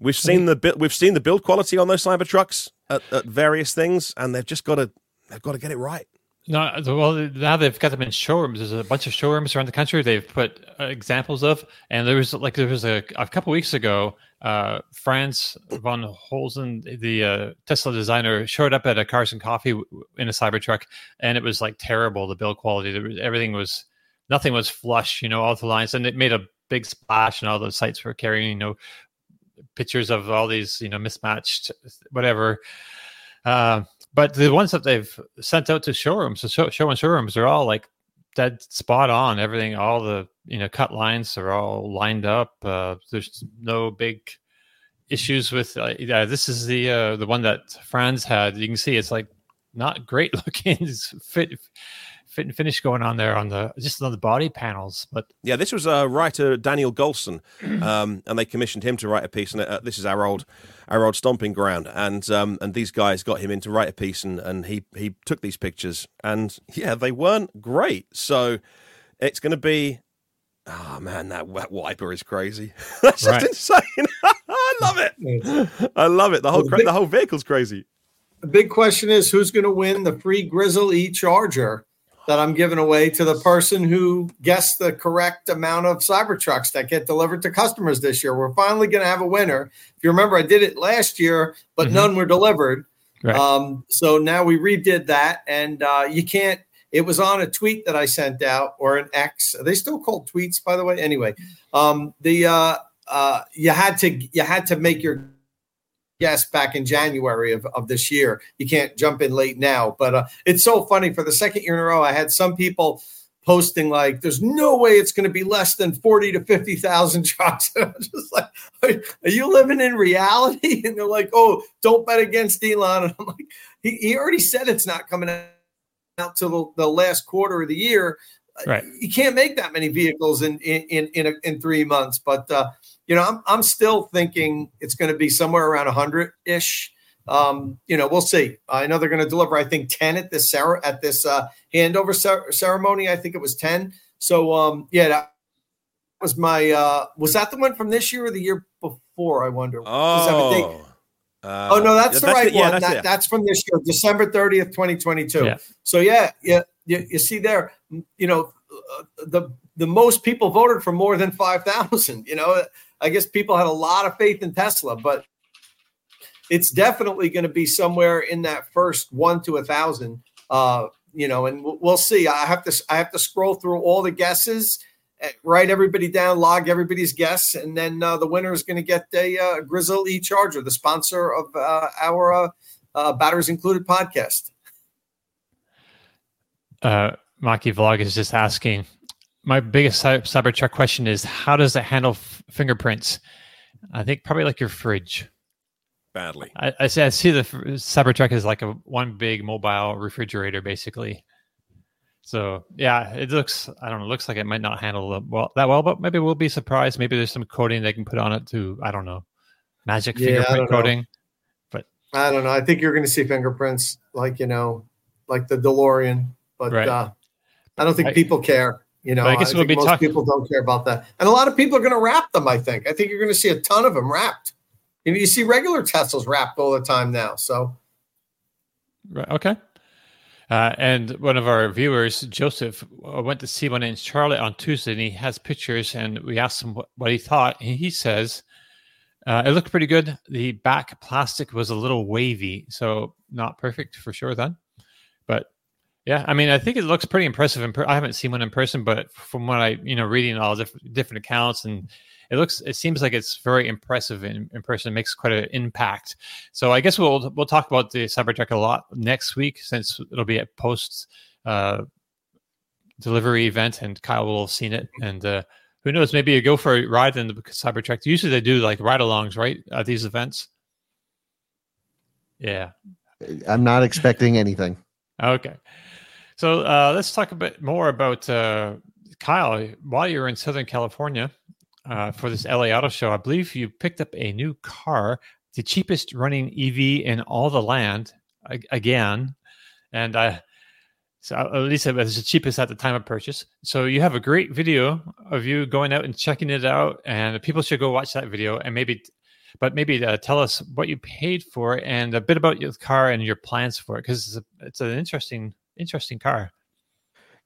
we've seen the we've seen the build quality on those Cybertrucks at, at various things, and they've just got to they've got to get it right. No, well, now they've got them in showrooms. There's a bunch of showrooms around the country. They've put uh, examples of, and there was like there was a, a couple weeks ago. Uh, Franz von Holzhausen, the uh, Tesla designer, showed up at a Cars and Coffee in a Cybertruck, and it was like terrible. The build quality, was, everything was, nothing was flush. You know, all the lines, and it made a big splash, and all the sites were carrying, you know, pictures of all these you know mismatched whatever. Uh, but the ones that they've sent out to showrooms, the show, show and showrooms, are all like dead spot on. Everything, all the you know cut lines are all lined up. Uh, there's no big issues with. Uh, yeah, this is the uh, the one that Franz had. You can see it's like not great looking. It's fit fit and finish going on there on the just on the body panels. But yeah, this was uh, writer Daniel Golson, um, and they commissioned him to write a piece. And uh, this is our old our old stomping ground, and um, and these guys got him in to write a piece, and and he he took these pictures, and yeah, they weren't great. So it's going to be. Oh man, that wet wiper is crazy. That's just right. insane. I love it. I love it. The whole the, the whole vehicle's crazy. The big question is who's going to win the free Grizzle E Charger that I'm giving away to the person who guessed the correct amount of Cybertrucks that get delivered to customers this year. We're finally going to have a winner. If you remember, I did it last year, but mm-hmm. none were delivered. Right. Um, so now we redid that, and uh, you can't. It was on a tweet that I sent out or an X. Are they still called tweets, by the way? Anyway, um, the uh, uh, you had to you had to make your guess back in January of, of this year. You can't jump in late now, but uh, it's so funny. For the second year in a row, I had some people posting like, "There's no way it's going to be less than forty to fifty thousand trucks." And I'm just like, "Are you living in reality?" And they're like, "Oh, don't bet against Elon." And I'm like, "He, he already said it's not coming out till the, the last quarter of the year." Right. You can't make that many vehicles in in in in, a, in three months, but. Uh, you know, I'm, I'm still thinking it's going to be somewhere around 100 ish. Um, you know, we'll see. I know they're going to deliver, I think, 10 at this at this uh, handover ceremony. I think it was 10. So, um, yeah, that was my. Uh, was that the one from this year or the year before? I wonder. Oh. Uh, oh no, that's yeah, the that's right the, yeah, one. That's, that, that's, from this year, December 30th, 2022. Yeah. So yeah, yeah, you, you see there, you know, uh, the the most people voted for more than 5,000. You know, I guess people had a lot of faith in Tesla, but it's definitely going to be somewhere in that first one to a thousand. Uh, you know, and we'll, see. I have to I have to scroll through all the guesses, eh, write everybody down, log everybody's guess, and then uh, the winner is going to get a uh, Grizzle E Charger, the sponsor of uh, our uh, uh, Batteries Included podcast. Uh, Maki Vlog is just asking my biggest Cybertruck question is how does it handle f- fingerprints? I think probably like your fridge. Badly. I, I see. I see the Cybertruck is like a one big mobile refrigerator, basically. So yeah, it looks. I don't know. Looks like it might not handle well that well, but maybe we'll be surprised. Maybe there's some coating they can put on it to. I don't know, magic yeah, fingerprint coating. Know. But I don't know. I think you're going to see fingerprints, like you know, like the DeLorean. But right. uh, I don't think I, people care. You know, I guess I we'll most people don't care about that, and a lot of people are going to wrap them. I think. I think you're going to see a ton of them wrapped. You know, you see regular Teslas wrapped all the time now. So, right, okay. Uh, and one of our viewers, Joseph, uh, went to see one in Charlotte on Tuesday, and he has pictures. And we asked him what, what he thought, and he says uh, it looked pretty good. The back plastic was a little wavy, so not perfect for sure. Then, but yeah, I mean, I think it looks pretty impressive. In per- I haven't seen one in person, but from what I, you know, reading all different different accounts, and it looks, it seems like it's very impressive in, in person. It makes quite an impact. So I guess we'll we'll talk about the Cybertruck a lot next week, since it'll be a post uh, delivery event, and Kyle will have seen it, and uh, who knows, maybe you go for a ride in the Cybertruck. Usually they do like ride-alongs, right, at these events. Yeah, I'm not expecting anything. Okay. So uh, let's talk a bit more about uh, Kyle. While you're in Southern California uh, for this LA Auto Show, I believe you picked up a new car, the cheapest running EV in all the land again, and I. So at least it was the cheapest at the time of purchase. So you have a great video of you going out and checking it out, and people should go watch that video and maybe, but maybe uh, tell us what you paid for and a bit about your car and your plans for it because it's, it's an interesting interesting car.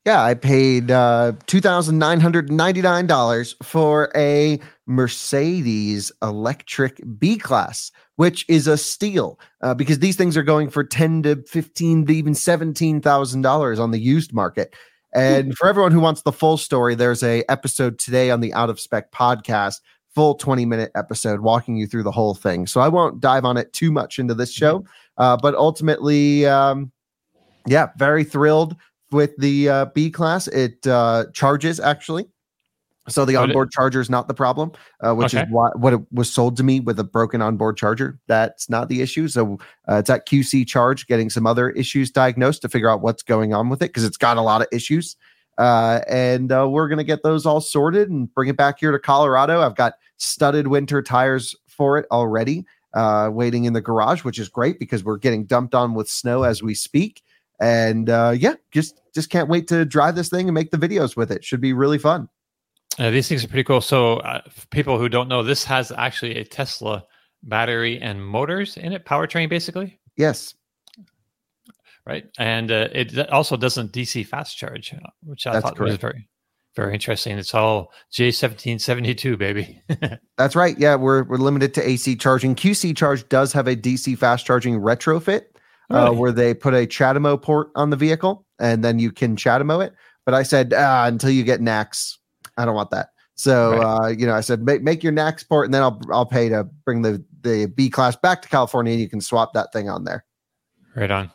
Yeah, I paid uh, two thousand nine hundred ninety nine dollars for a Mercedes electric B class, which is a steal uh, because these things are going for ten to fifteen to even seventeen thousand dollars on the used market. And for everyone who wants the full story, there's a episode today on the Out of Spec podcast full 20 minute episode walking you through the whole thing. So I won't dive on it too much into this show, uh, but ultimately, um, yeah, very thrilled with the uh, B class. It uh, charges actually. So the onboard charger is not the problem, uh, which Okay. is why, what it was sold to me with a broken onboard charger. That's not the issue. So uh, it's at QC Charge, getting some other issues diagnosed to figure out what's going on with it because it's got a lot of issues. Uh, and uh, we're gonna get those all sorted and bring it back here to Colorado. I've got studded winter tires for it already, uh, waiting in the garage, which is great because we're getting dumped on with snow as we speak. And uh, yeah, just just can't wait to drive this thing and make the videos with it. Should be really fun. Uh, these things are pretty cool. So, uh, for people who don't know, this has actually a Tesla battery and motors in it, powertrain basically, Yes, right? And uh, it also doesn't DC fast charge, uh, which I That's thought was very, very interesting. It's all J1772, baby. That's right. Yeah, we're we're limited to AC charging. QC Charge does have a DC fast charging retrofit uh, where they put a CHAdeMO port on the vehicle and then you can CHAdeMO it. But I said ah, until you get NACS, I don't want that. So Right. uh, you know, I said make make your NACS port and then I'll I'll pay to bring the the B class back to California and you can swap that thing on there. Right on.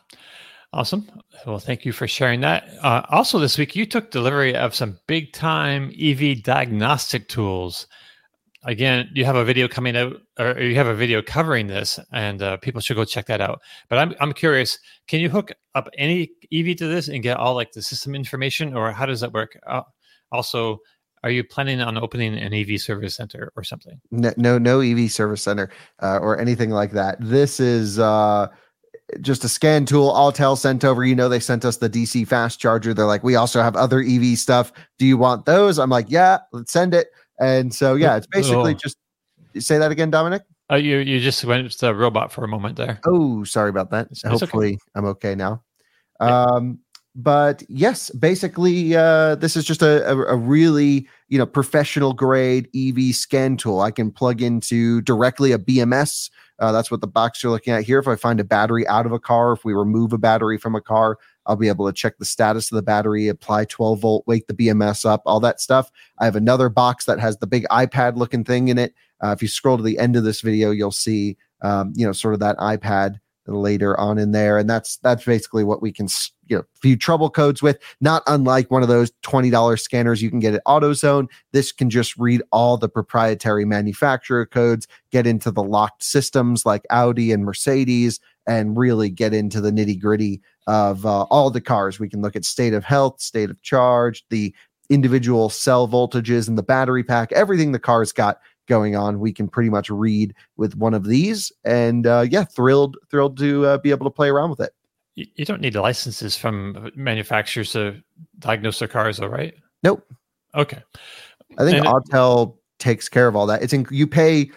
Awesome. Well, thank you for sharing that. Uh, also, this week you took delivery of some big time EV diagnostic tools. Again, you have a video coming out, or you have a video covering this, and uh, people should go check that out. But I'm I'm curious, can you hook up any EV to this and get all like the system information, or how does that work? Uh, also, are you planning on opening an EV service center or something? no no, no EV service center uh, or anything like that. This is uh, just a scan tool. Autel sent over. You know, they sent us the DC fast charger. They're like, we also have other EV stuff. Do you want those? I'm like, yeah, let's send it. And so yeah, it's basically Oh. just say that again, Dominic. Uh, you you just went to the robot for a moment there. Oh, sorry about that. It's- it's okay. Hopefully, I'm okay now. Um, but yes, basically, uh, this is just a, a, a really you know professional grade EV scan tool. I can plug into directly a BMS. Uh, that's what the box you're looking at here. If I find a battery out of a car, if we remove a battery from a car, I'll be able to check the status of the battery, apply 12 volt, wake the BMS up, all that stuff. I have another box that has the big iPad looking thing in it. Uh, if you scroll to the end of this video, you'll see um, you know sort of that iPad later on in there and that's that's basically what we can you know view trouble codes with not unlike one of those $20 scanners you can get at AutoZone this can just read all the proprietary manufacturer codes get into the locked systems like Audi and Mercedes and really get into the nitty gritty of uh, all the cars we can look at state of health state of charge the individual cell voltages and the battery pack everything the car's got going on we can pretty much read with one of these and uh, yeah thrilled thrilled to uh, be able to play around with it You, don't need licenses from manufacturers to diagnose their cars, though, right? Nope. Okay. i think And it- autel takes care of all that it's in you pay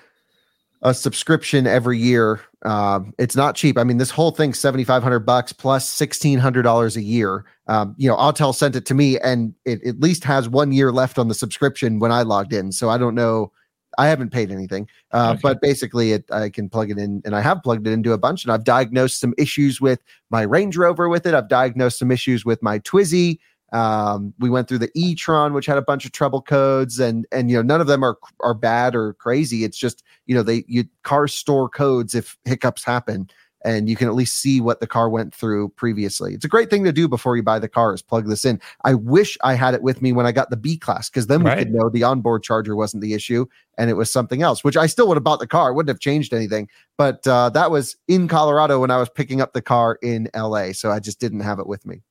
a subscription every year um, it's not cheap i mean this whole thing 7500 bucks plus $1600 a year um, you know autel sent it to me and it at least has one year left on the subscription when i logged in so i don't know I haven't paid anything, uh, Okay. but basically, it I can plug it in, and I have plugged it into a bunch, and I've diagnosed some issues with my Range Rover with it. I've diagnosed some issues with my Twizy. Um, we went through the e-tron, which had a bunch of trouble codes, and and you know none of them are are bad or crazy. It's just you know they you cars store codes if hiccups happen, and you can at least see what the car went through previously. It's a great thing to do before you buy the car is plug this in. I wish I had it with me when I got the B class because then we Right. could know the onboard charger wasn't the issue and it was something else, which I still would have bought the car. It wouldn't have changed anything. But uh, that was in Colorado when I was picking up the car in LA. So I just didn't have it with me.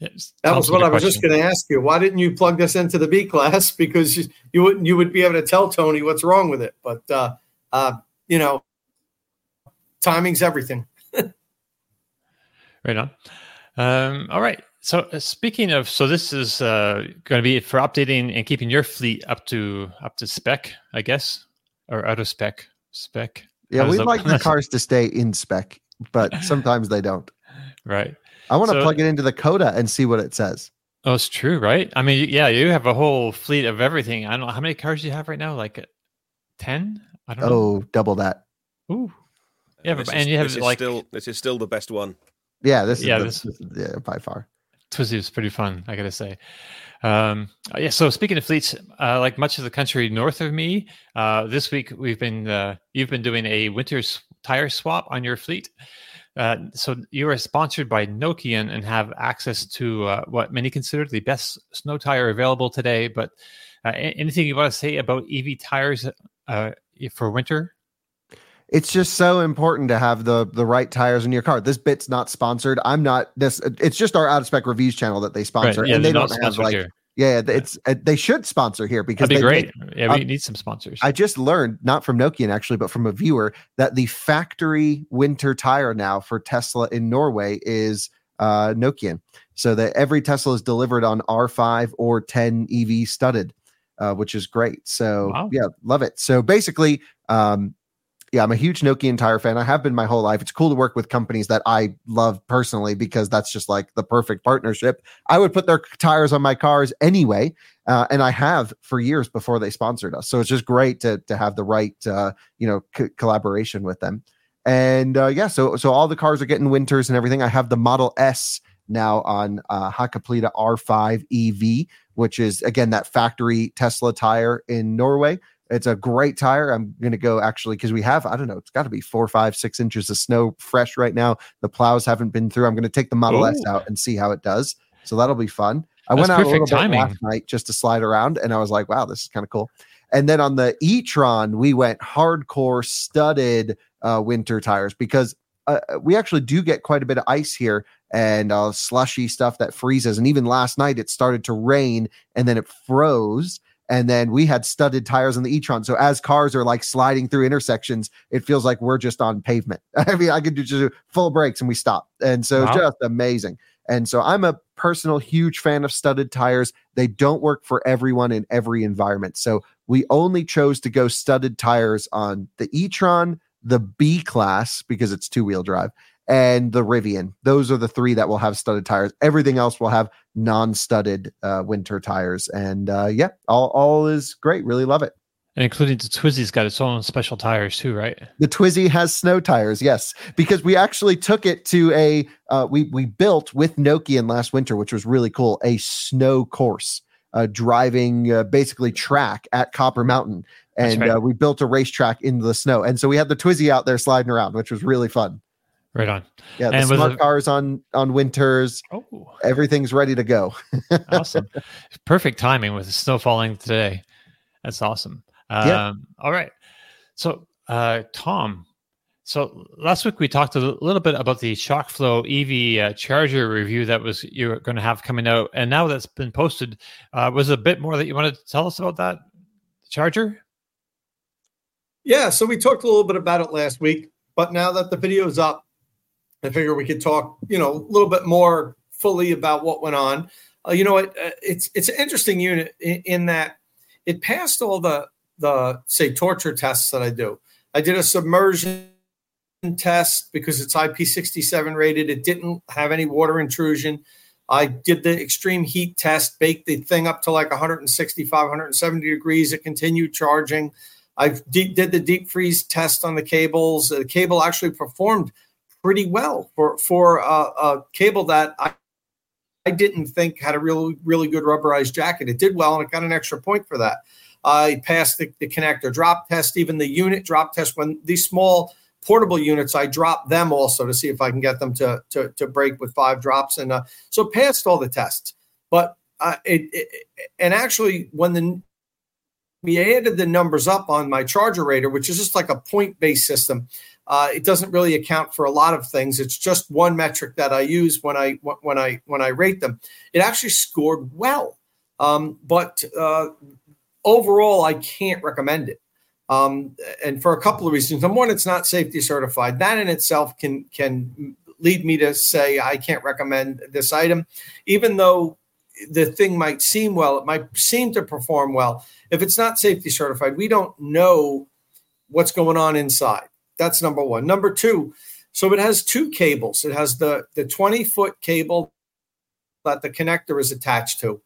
Yes. That was what I a I was just going to ask you. Why didn't you plug this into the B class? Because you, you wouldn't you would be able to tell Tony what's wrong with it. But uh, uh, you know, timing's everything. Right on. Um, all right. So uh, speaking of, so this is uh, going to be for updating and keeping your fleet up to up to spec, I guess, or out of spec. Spec. Yeah, we like the cars to stay in spec, but sometimes they don't. Right. I want to So- plug it into the Coda and see what it says. Oh, it's true, right? I mean, yeah, you have a whole fleet of everything. I don't know how many cars do you have right now. Like ten? I don't know. Oh, double that. Ooh. Yeah, This but- is- and you have this is like still this is still the best one. Yeah, this is Yeah, the- this- this is- yeah, by far. Twizy was pretty fun, I gotta say. Um, yeah. So speaking of fleets, uh, like much of the country north of me, uh, this week we've been uh, you've been doing a winter tire swap on your fleet. Uh, so you are sponsored by Nokian and have access to uh, what many consider the best snow tire available today. But uh, anything you want to say about EV tires for winter? it's just so important to have the the right tires in your car. This bit's not sponsored. I'm not this. It's just our out of spec reviews channel that they sponsor, right. yeah, and they don't have like. Here. Yeah, it's uh, they should sponsor here because that'd be they, great. yeah, we uh, need some sponsors. I just learned, not from Nokian actually, but from a viewer, that the factory winter tire now for Tesla in Norway is uh, Nokian. So that every Tesla is delivered on R5 or 10 EV studded, uh, which is great. So wow. yeah, love it. So basically, um, yeah, I'm a huge Nokian tire fan. I have been my whole life. It's cool to work with companies that I love personally because that's just like the perfect partnership. I would put their tires on my cars anyway, uh, and I have for years before they sponsored us. So it's just great to to have the right uh, you know c- collaboration with them. And uh, yeah, so so all the cars are getting winters and everything. I have the Model S now on uh, Hakkapeliitta R5 EV, which is again that factory Tesla tire in Norway. It's a great tire. I'm going to go actually because we have, I don't know, it's got to be four, five, six inches of snow fresh right now. The plows haven't been through. I'm going to take the Model Ooh. S out and see how it does. So that'll be fun. I That's went out a little timing. bit last night just to slide around and I was like, wow, this is kind of cool. And then on the e-tron, we went hardcore studded uh, winter tires because uh, we actually do get quite a bit of ice here and uh, slushy stuff that freezes. And even last night, it started to rain and then it froze and then we had studded tires on the e-tron. So as cars are like sliding through intersections it feels like we're just on pavement. I mean i could do just full brakes and we stop. And so wow. just amazing. And so i'm a personal huge fan of studded tires. They don't work for everyone in every environment. So we only chose to go studded tires on the e-tron the b class because it's two wheel drive and the Rivian. Those are the three that will have studded tires. Everything else will have non-studded uh, winter tires. And uh, yeah, all all is great. Really love it. And including the Twizy's got its own special tires too, right? The Twizy has snow tires, yes, because we actually took it to a uh, we we built with Nokian last winter, which was really cool, a snow course, uh, driving uh, basically track at Copper Mountain, and right. uh, we built a racetrack in the snow, and so we had the Twizy out there sliding around, which was really fun. Right on. Yeah, the and smart cars on on winters. Oh, everything's ready to go. awesome. Perfect timing with the snow falling today. That's awesome. Um, yeah. All right. So, uh, Tom. So last week we talked a little bit about the ShockFlow EV uh, charger review that was you're going to have coming out, and now that's been posted. Uh, was a bit more that you wanted to tell us about that charger? Yeah. So we talked a little bit about it last week, but now that the video is up, I figure we could talk, you know, a little bit more fully about what went on. Uh, you know, it, uh, it's it's an interesting unit in, in, that it passed all the the say torture tests that I do. I did a submersion test because it's IP67 rated. It didn't have any water intrusion. I did the extreme heat test, baked the thing up to like 165, 170 degrees. It continued charging. I did the deep freeze test on the cables. The cable actually performed pretty well for for a, cable that I, I didn't think had a really really good rubberized jacket. It did well, and it got an extra point for that. I passed the, the connector drop test, even the unit drop test. When these small portable units, I dropped them also to see if I can get them to to, to break with five drops, and uh, so passed all the tests. But uh, it, it, and actually when the we added the numbers up on my charger rater, which is just like a point based system. Uh, it doesn't really account for a lot of things. It's just one metric that I use when I when I when I rate them. It actually scored well, um, but uh, overall, I can't recommend it. Um, and for a couple of reasons. Number one, it's not safety certified. That in itself can can lead me to say I can't recommend this item, even though the thing might seem well, it might seem to perform well. If it's not safety certified, we don't know what's going on inside. That's number one. Number two, so it has two cables. It has the the 20 foot cable that the connector is attached to,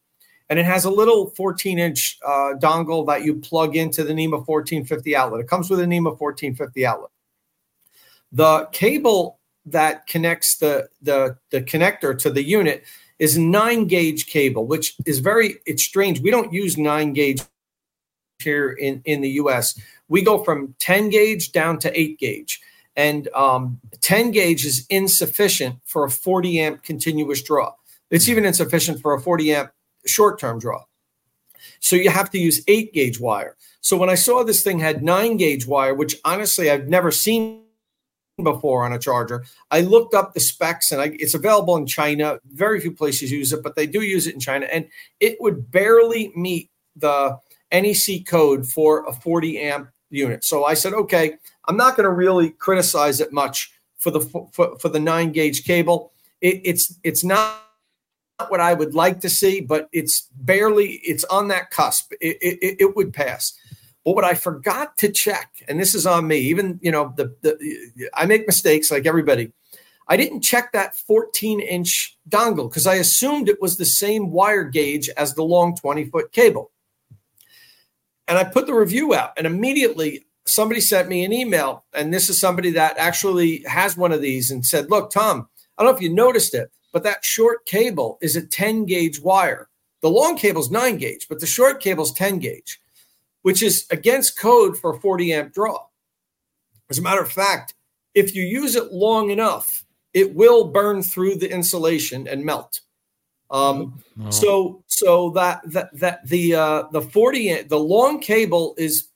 and it has a little 14 inch uh, dongle that you plug into the NEMA 1450 outlet. It comes with a NEMA 1450 outlet. The cable that connects the the the connector to the unit is nine gauge cable, which is very it's strange. We don't use nine gauge here in in the U.S. We go from ten gauge down to eight gauge, and um, ten gauge is insufficient for a forty amp continuous draw. It's even insufficient for a forty amp short term draw. So you have to use eight gauge wire. So when I saw this thing had nine gauge wire, which honestly I've never seen before on a charger. I looked up the specs and I, it's available in China. Very few places use it, but they do use it in China. And it would barely meet the NEC code for a 40 amp unit. So I said, okay, I'm not going to really criticize it much for the for, for the nine gauge cable. It, it's it's not what I would like to see, but it's barely it's on that cusp. It, it, it would pass. But what I forgot to check, and this is on me, even you know, the, the I make mistakes like everybody. I didn't check that 14 inch dongle because I assumed it was the same wire gauge as the long 20 foot cable. And I put the review out, and immediately somebody sent me an email. And this is somebody that actually has one of these and said, Look, Tom, I don't know if you noticed it, but that short cable is a 10 gauge wire. The long cable is 9 gauge, but the short cable is 10 gauge which is against code for 40 amp draw. As a matter of fact, if you use it long enough, it will burn through the insulation and melt. Um, oh. So, so that that that the uh, the 40 the long cable is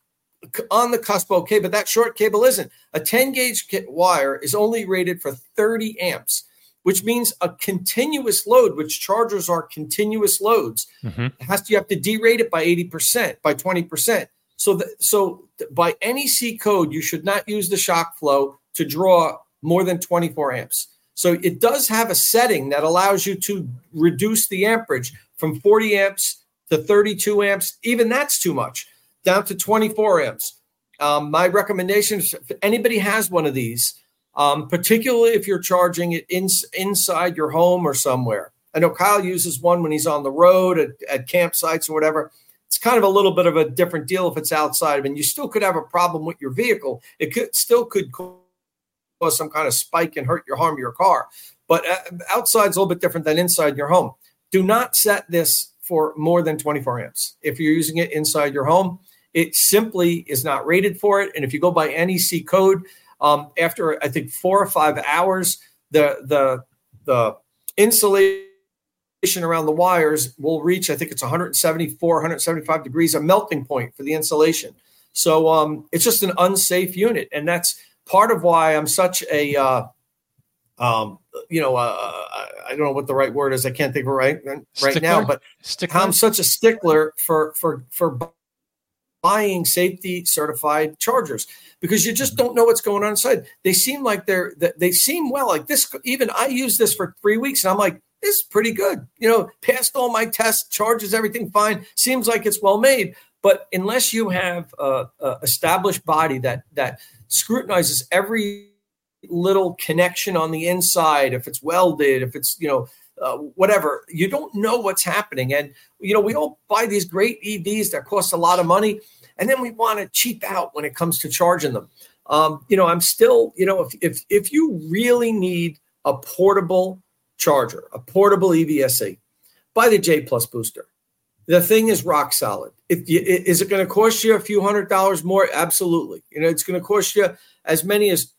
on the cusp okay, but that short cable isn't. A 10 gauge wire is only rated for 30 amps which means a continuous load, which chargers are continuous loads, mm-hmm. has to, you have to derate it by 80%, by 20%. So, the, so by NEC code, you should not use the ShockFlow to draw more than 24 amps. So it does have a setting that allows you to reduce the amperage from 40 amps to 32 amps. Even that's too much, down to 24 amps. Um, my recommendation is if anybody has one of these, um, particularly if you're charging it in, inside your home or somewhere. I know Kyle uses one when he's on the road at, at campsites or whatever. It's kind of a little bit of a different deal if it's outside. I mean, you still could have a problem with your vehicle. It could still could cause some kind of spike and hurt your harm your car. But uh, outside's a little bit different than inside your home. Do not set this for more than 24 amps. If you're using it inside your home, it simply is not rated for it. And if you go by NEC code, um, after I think four or five hours, the the the insulation around the wires will reach I think it's 174, 175 degrees, a melting point for the insulation. So um, it's just an unsafe unit, and that's part of why I'm such a uh, um, you know, uh, I don't know what the right word is. I can't think of it right right stickler? now, but stickler? I'm such a stickler for for for buying safety certified chargers because you just don't know what's going on inside. They seem like they're they seem well. Like this, even I use this for three weeks, and I'm like, this is pretty good. You know, passed all my tests, charges everything fine. Seems like it's well made. But unless you have a, a established body that that scrutinizes every little connection on the inside, if it's welded, if it's you know uh, whatever. You don't know what's happening. And, you know, we all buy these great EVs that cost a lot of money and then we want to cheap out when it comes to charging them. Um, you know, I'm still, you know, if, if if you really need a portable charger, a portable EVSE, buy the J Plus booster. The thing is rock solid. If you, is it going to cost you a few hundred dollars more? Absolutely. You know, it's going to cost you as many as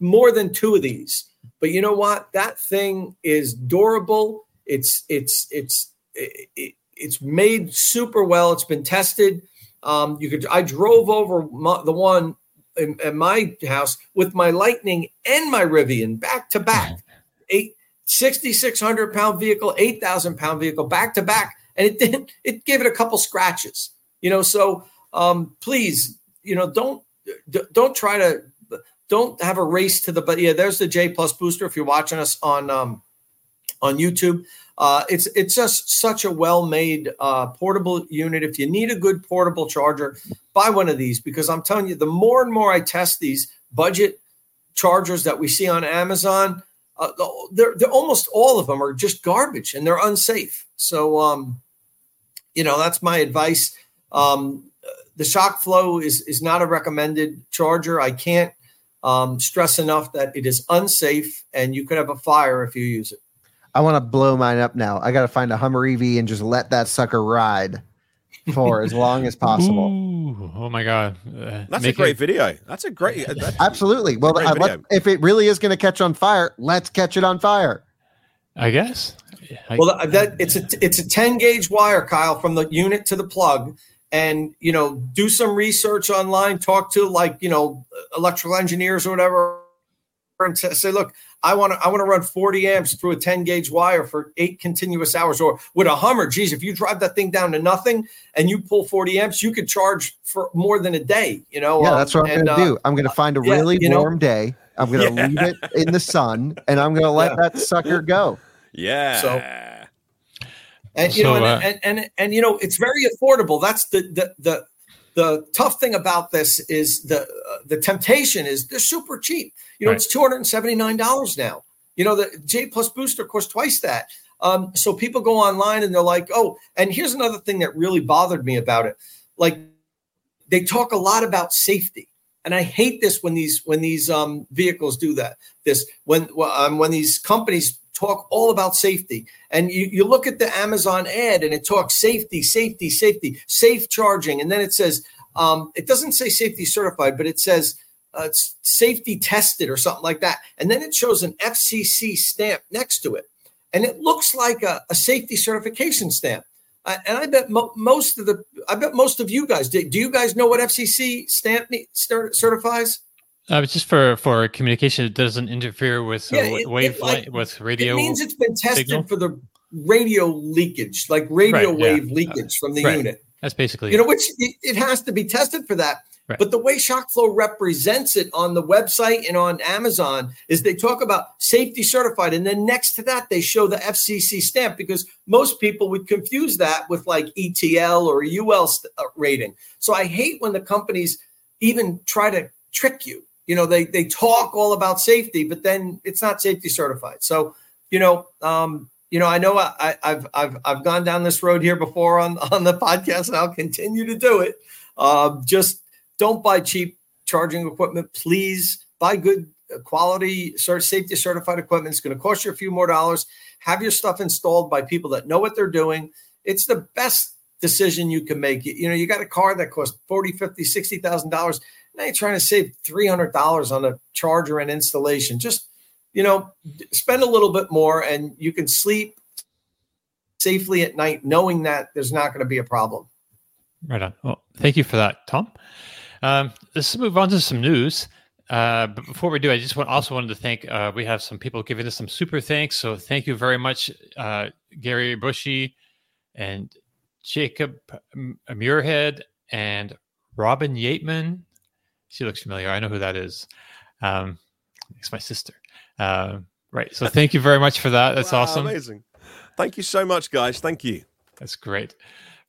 more than two of these. But you know what? That thing is durable. It's it's it's it, it's made super well. It's been tested. Um, you could. I drove over my, the one in, in, my house with my Lightning and my Rivian back to back. Eight. 6,600 pound vehicle, 8,000 pound vehicle back to back. And it didn't, it gave it a couple scratches, you know. So um, please, you know, don't, don't try to, don't have a race to the, but yeah, there's the J plus booster. If you're watching us on, um, on YouTube, uh, it's it's just such a well-made uh, portable unit. If you need a good portable charger, buy one of these because I'm telling you, the more and more I test these budget chargers that we see on Amazon, uh, they're, they're almost all of them are just garbage and they're unsafe. So, um, you know, that's my advice. Um, the ShockFlow is is not a recommended charger. I can't um, stress enough that it is unsafe and you could have a fire if you use it. I want to blow mine up now. I got to find a Hummer EV and just let that sucker ride for as long as possible. Ooh, oh my god, uh, That's a great it- video. That's a great. That's, Absolutely. Well, Great I, let, if it really is going to catch on fire, let's catch it on fire. I guess. I- Well, that, that it's a it's a 10 gauge wire, Kyle, from the unit to the plug. And you know, do some research online. Talk to like you know electrical engineers or whatever, and say, look, I want to I want to run 40 amps through a 10 gauge wire for eight continuous hours. Or with a Hummer, geez, if you drive that thing down to nothing and you pull 40 amps, you could charge for more than a day. You know, Yeah, um, that's what I'm and, going to uh, do. I'm going to find a yeah, really you know- warm day. I'm going to Yeah. leave it in the sun, and I'm going to let Yeah. that sucker go. Yeah. So- and you So, know, uh, and, and and and you know, it's very affordable. That's the the the the tough thing about this is the uh, the temptation is they're super cheap. You know, Right. it's two hundred and seventy nine dollars now. You know, the J plus booster costs twice that. Um, so people go online and they're like, oh, and here's another thing that really bothered me about it. Like they talk a lot about safety. And I hate this when these when these um, vehicles do that. This when um, when these companies talk all about safety, and you, you look at the Amazon ad and it talks safety, safety, safety, safe charging, and then it says um, it doesn't say safety certified, but it says uh, safety tested or something like that, and then it shows an FCC stamp next to it, and it looks like a, a safety certification stamp. Uh, and I bet mo- most of the, I bet most of you guys, do, do you guys know what FCC stamp certifies? Uh, it's just for for communication. It doesn't interfere with uh, Yeah, it- wave it, like, with radio. It means it's been tested signal? for the radio leakage, like radio Right, yeah. wave leakage from the Right. unit. That's basically You know, which it, it has to be tested for that. Right. But the way ShockFlow represents it on the website and on Amazon is they talk about safety certified, and then next to that they show the FCC stamp because most people would confuse that with like ETL or UL st- uh, rating. So I hate when the companies even try to trick you. You know, they they talk all about safety, but then it's not safety certified. So you know, um, you know, I know I, I've I've I've gone down this road here before on on the podcast, and I'll continue to do it. Um, just don't buy cheap charging equipment, please. Buy good uh, quality, safety certified equipment. It's going to cost you a few more dollars. Have your stuff installed by people that know what they're doing. It's the best decision you can make. You, you know, you got a car that costs 40, 50, 60,000 dollars. Now you're trying to save $300 on a charger and installation. Just, you know, spend a little bit more and you can sleep safely at night knowing that there's not going to be a problem. Right on. Well, thank you for that, Tom. Um, let's move on to some news. Uh, but before we do, I just want, also wanted to thank. Uh, we have some people giving us some super thanks, so thank you very much, uh, Gary Bushy and Jacob Muirhead and Robin Yateman. She looks familiar. I know who that is. Um, it's my sister. Um, right. So thank you very much for that. That's Wow, awesome. Amazing. Thank you so much, guys. Thank you. That's great.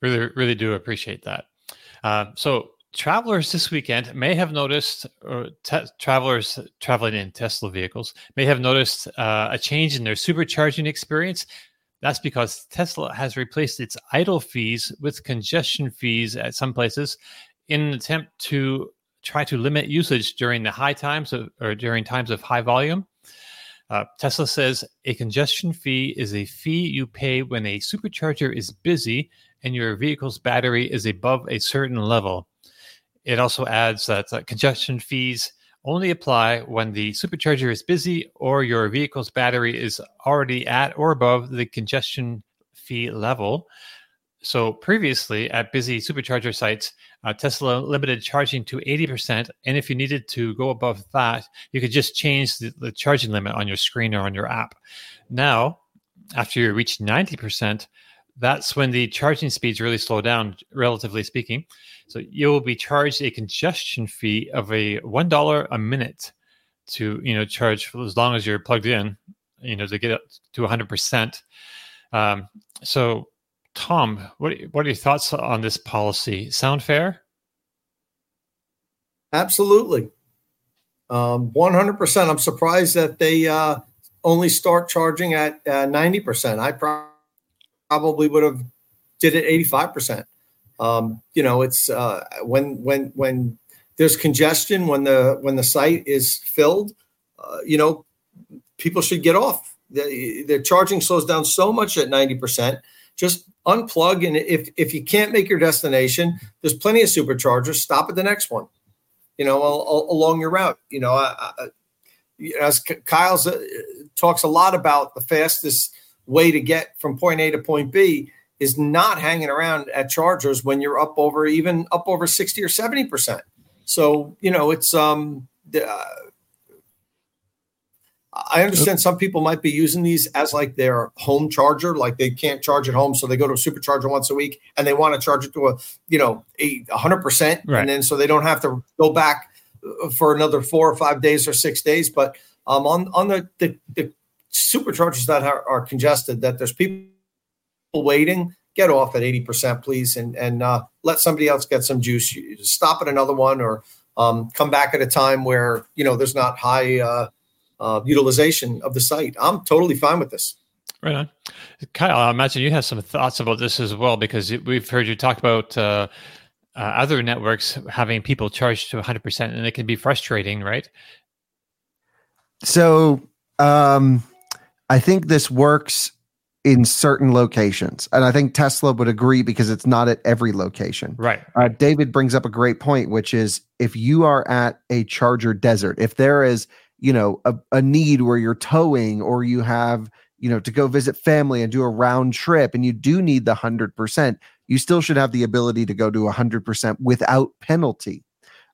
Really, really do appreciate that. Uh, so, travelers this weekend may have noticed, or te- travelers traveling in Tesla vehicles may have noticed uh, a change in their supercharging experience. That's because Tesla has replaced its idle fees with congestion fees at some places in an attempt to try to limit usage during the high times of, or during times of high volume. Uh, Tesla says a congestion fee is a fee you pay when a supercharger is busy and your vehicle's battery is above a certain level. It also adds that uh, congestion fees only apply when the supercharger is busy or your vehicle's battery is already at or above the congestion fee level. So previously at busy supercharger sites, uh, Tesla limited charging to 80%. And if you needed to go above that, you could just change the, the charging limit on your screen or on your app. Now, after you reach 90%, that's when the charging speeds really slow down, relatively speaking. So you'll be charged a congestion fee of a one dollar a minute to you know charge for as long as you're plugged in, you know, to get up to 100 percent. Um, so, Tom, what what are your thoughts on this policy? Sound fair? Absolutely. Um, 100%. I'm surprised that they uh, only start charging at uh, 90%. I pro- probably would have did it 85%. Um, you know, it's uh, when when when there's congestion, when the when the site is filled, uh, you know, people should get off The, the charging slows down so much at 90%. Just unplug. And if, if you can't make your destination, there's plenty of superchargers. Stop at the next one, you know, along your route. You know, I, I, as Kyle's uh, talks a lot about the fastest way to get from point A to point B is not hanging around at chargers when you're up over even up over 60 or 70 percent. So, you know, it's um uh, I understand some people might be using these as like their home charger, like they can't charge at home, so they go to a supercharger once a week, and they want to charge it to a you know a hundred percent, and then so they don't have to go back uh, for another four or five days or six days. But um, on on the the, the superchargers that are, are, congested, that there's people waiting, get off at eighty percent, please, and and uh, let somebody else get some juice. You Stop at another one, or um, come back at a time where you know there's not high. Uh, uh, utilization of the site. I'm totally fine with this. Right on. Kyle, I imagine you have some thoughts about this as well because we've heard you talk about uh, uh, other networks having people charged to 100% and it can be frustrating, right? So um, I think this works in certain locations. And I think Tesla would agree because it's not at every location. Right. Uh, David brings up a great point, which is if you are at a charger desert, if there is you know a, a need where you're towing or you have you know to go visit family and do a round trip and you do need the 100% you still should have the ability to go to 100% without penalty.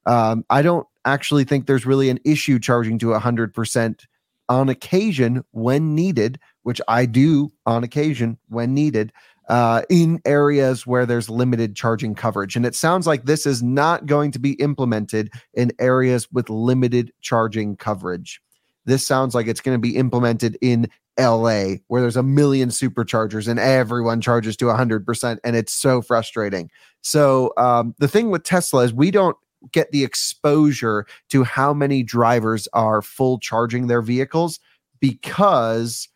Um, i don't actually think there's really an issue charging to 100% on occasion when needed which i do on occasion when needed uh, in areas where there's limited charging coverage. And it sounds like this is not going to be implemented in areas with limited charging coverage. This sounds like it's going to be implemented in LA where there's a million superchargers and everyone charges to 100%. And it's so frustrating. So um, the thing with Tesla is we don't get the exposure to how many drivers are full charging their vehicles because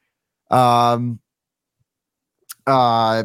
um, uh,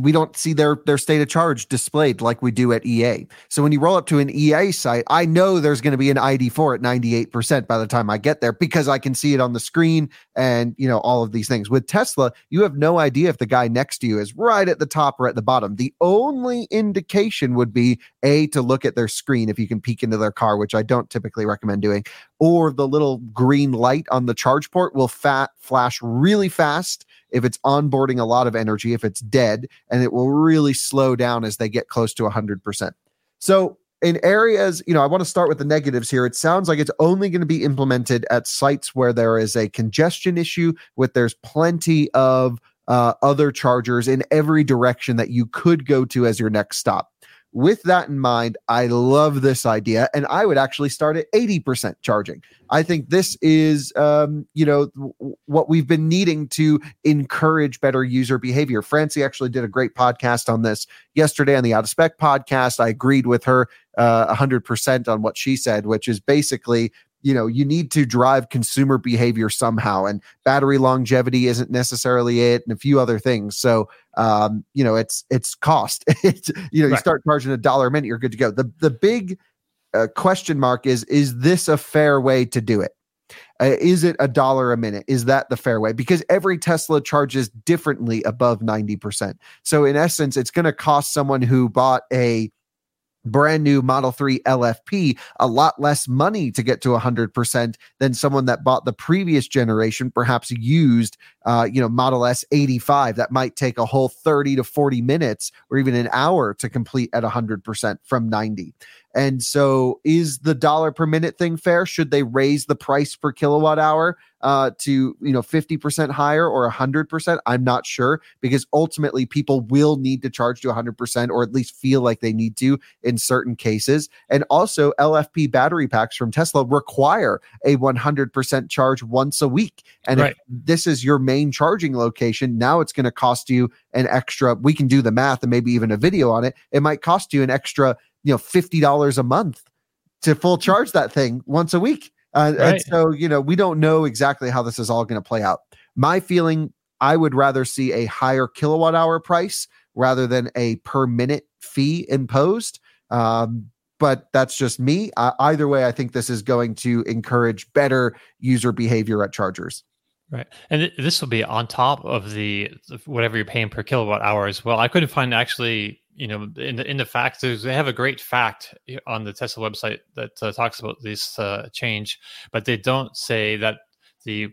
we don't see their their state of charge displayed like we do at EA. So when you roll up to an EA site, I know there's going to be an ID4 at 98% by the time I get there because I can see it on the screen and you know all of these things. With Tesla, you have no idea if the guy next to you is right at the top or at the bottom. The only indication would be a to look at their screen if you can peek into their car, which I don't typically recommend doing, or the little green light on the charge port will fat flash really fast if it's onboarding a lot of energy, if it's dead, and it will really slow down as they get close to 100%. So, in areas, you know, I want to start with the negatives here. It sounds like it's only going to be implemented at sites where there is a congestion issue, with there's plenty of uh, other chargers in every direction that you could go to as your next stop with that in mind, I love this idea, and I would actually start at 80% charging. I think this is, um, you know, what we've been needing to encourage better user behavior. Francie actually did a great podcast on this yesterday on the Out of Spec podcast. I agreed with her uh, 100% on what she said, which is basically you know you need to drive consumer behavior somehow and battery longevity isn't necessarily it and a few other things so um you know it's it's cost. It's you know right. you start charging a dollar a minute you're good to go. The the big uh, question mark is is this a fair way to do it? Uh, is it a dollar a minute? Is that the fair way? Because every tesla charges differently above 90% so in essence it's going to cost someone who bought a brand new Model 3 LFP a lot less money to get to 100% than someone that bought the previous generation, perhaps used, uh, you know, Model S 85 that might take a whole 30 to 40 minutes or even an hour to complete at 100% from 90. And so, is the dollar per minute thing fair? Should they raise the price per kilowatt hour uh, to you know 50% higher or 100%? I'm not sure because ultimately people will need to charge to 100% or at least feel like they need to in certain cases. And also, LFP battery packs from Tesla require a 100% charge once a week. And right. if this is your main charging location, now it's going to cost you an extra. We can do the math and maybe even a video on it. It might cost you an extra you know $50 a month to full mm. charge that thing once a week uh, right. and so you know we don't know exactly how this is all going to play out my feeling i would rather see a higher kilowatt hour price rather than a per minute fee imposed um, but that's just me uh, either way i think this is going to encourage better user behavior at chargers Right, and th- this will be on top of the whatever you're paying per kilowatt hour as well. I couldn't find actually, you know, in the in the facts, they have a great fact on the Tesla website that uh, talks about this uh, change, but they don't say that the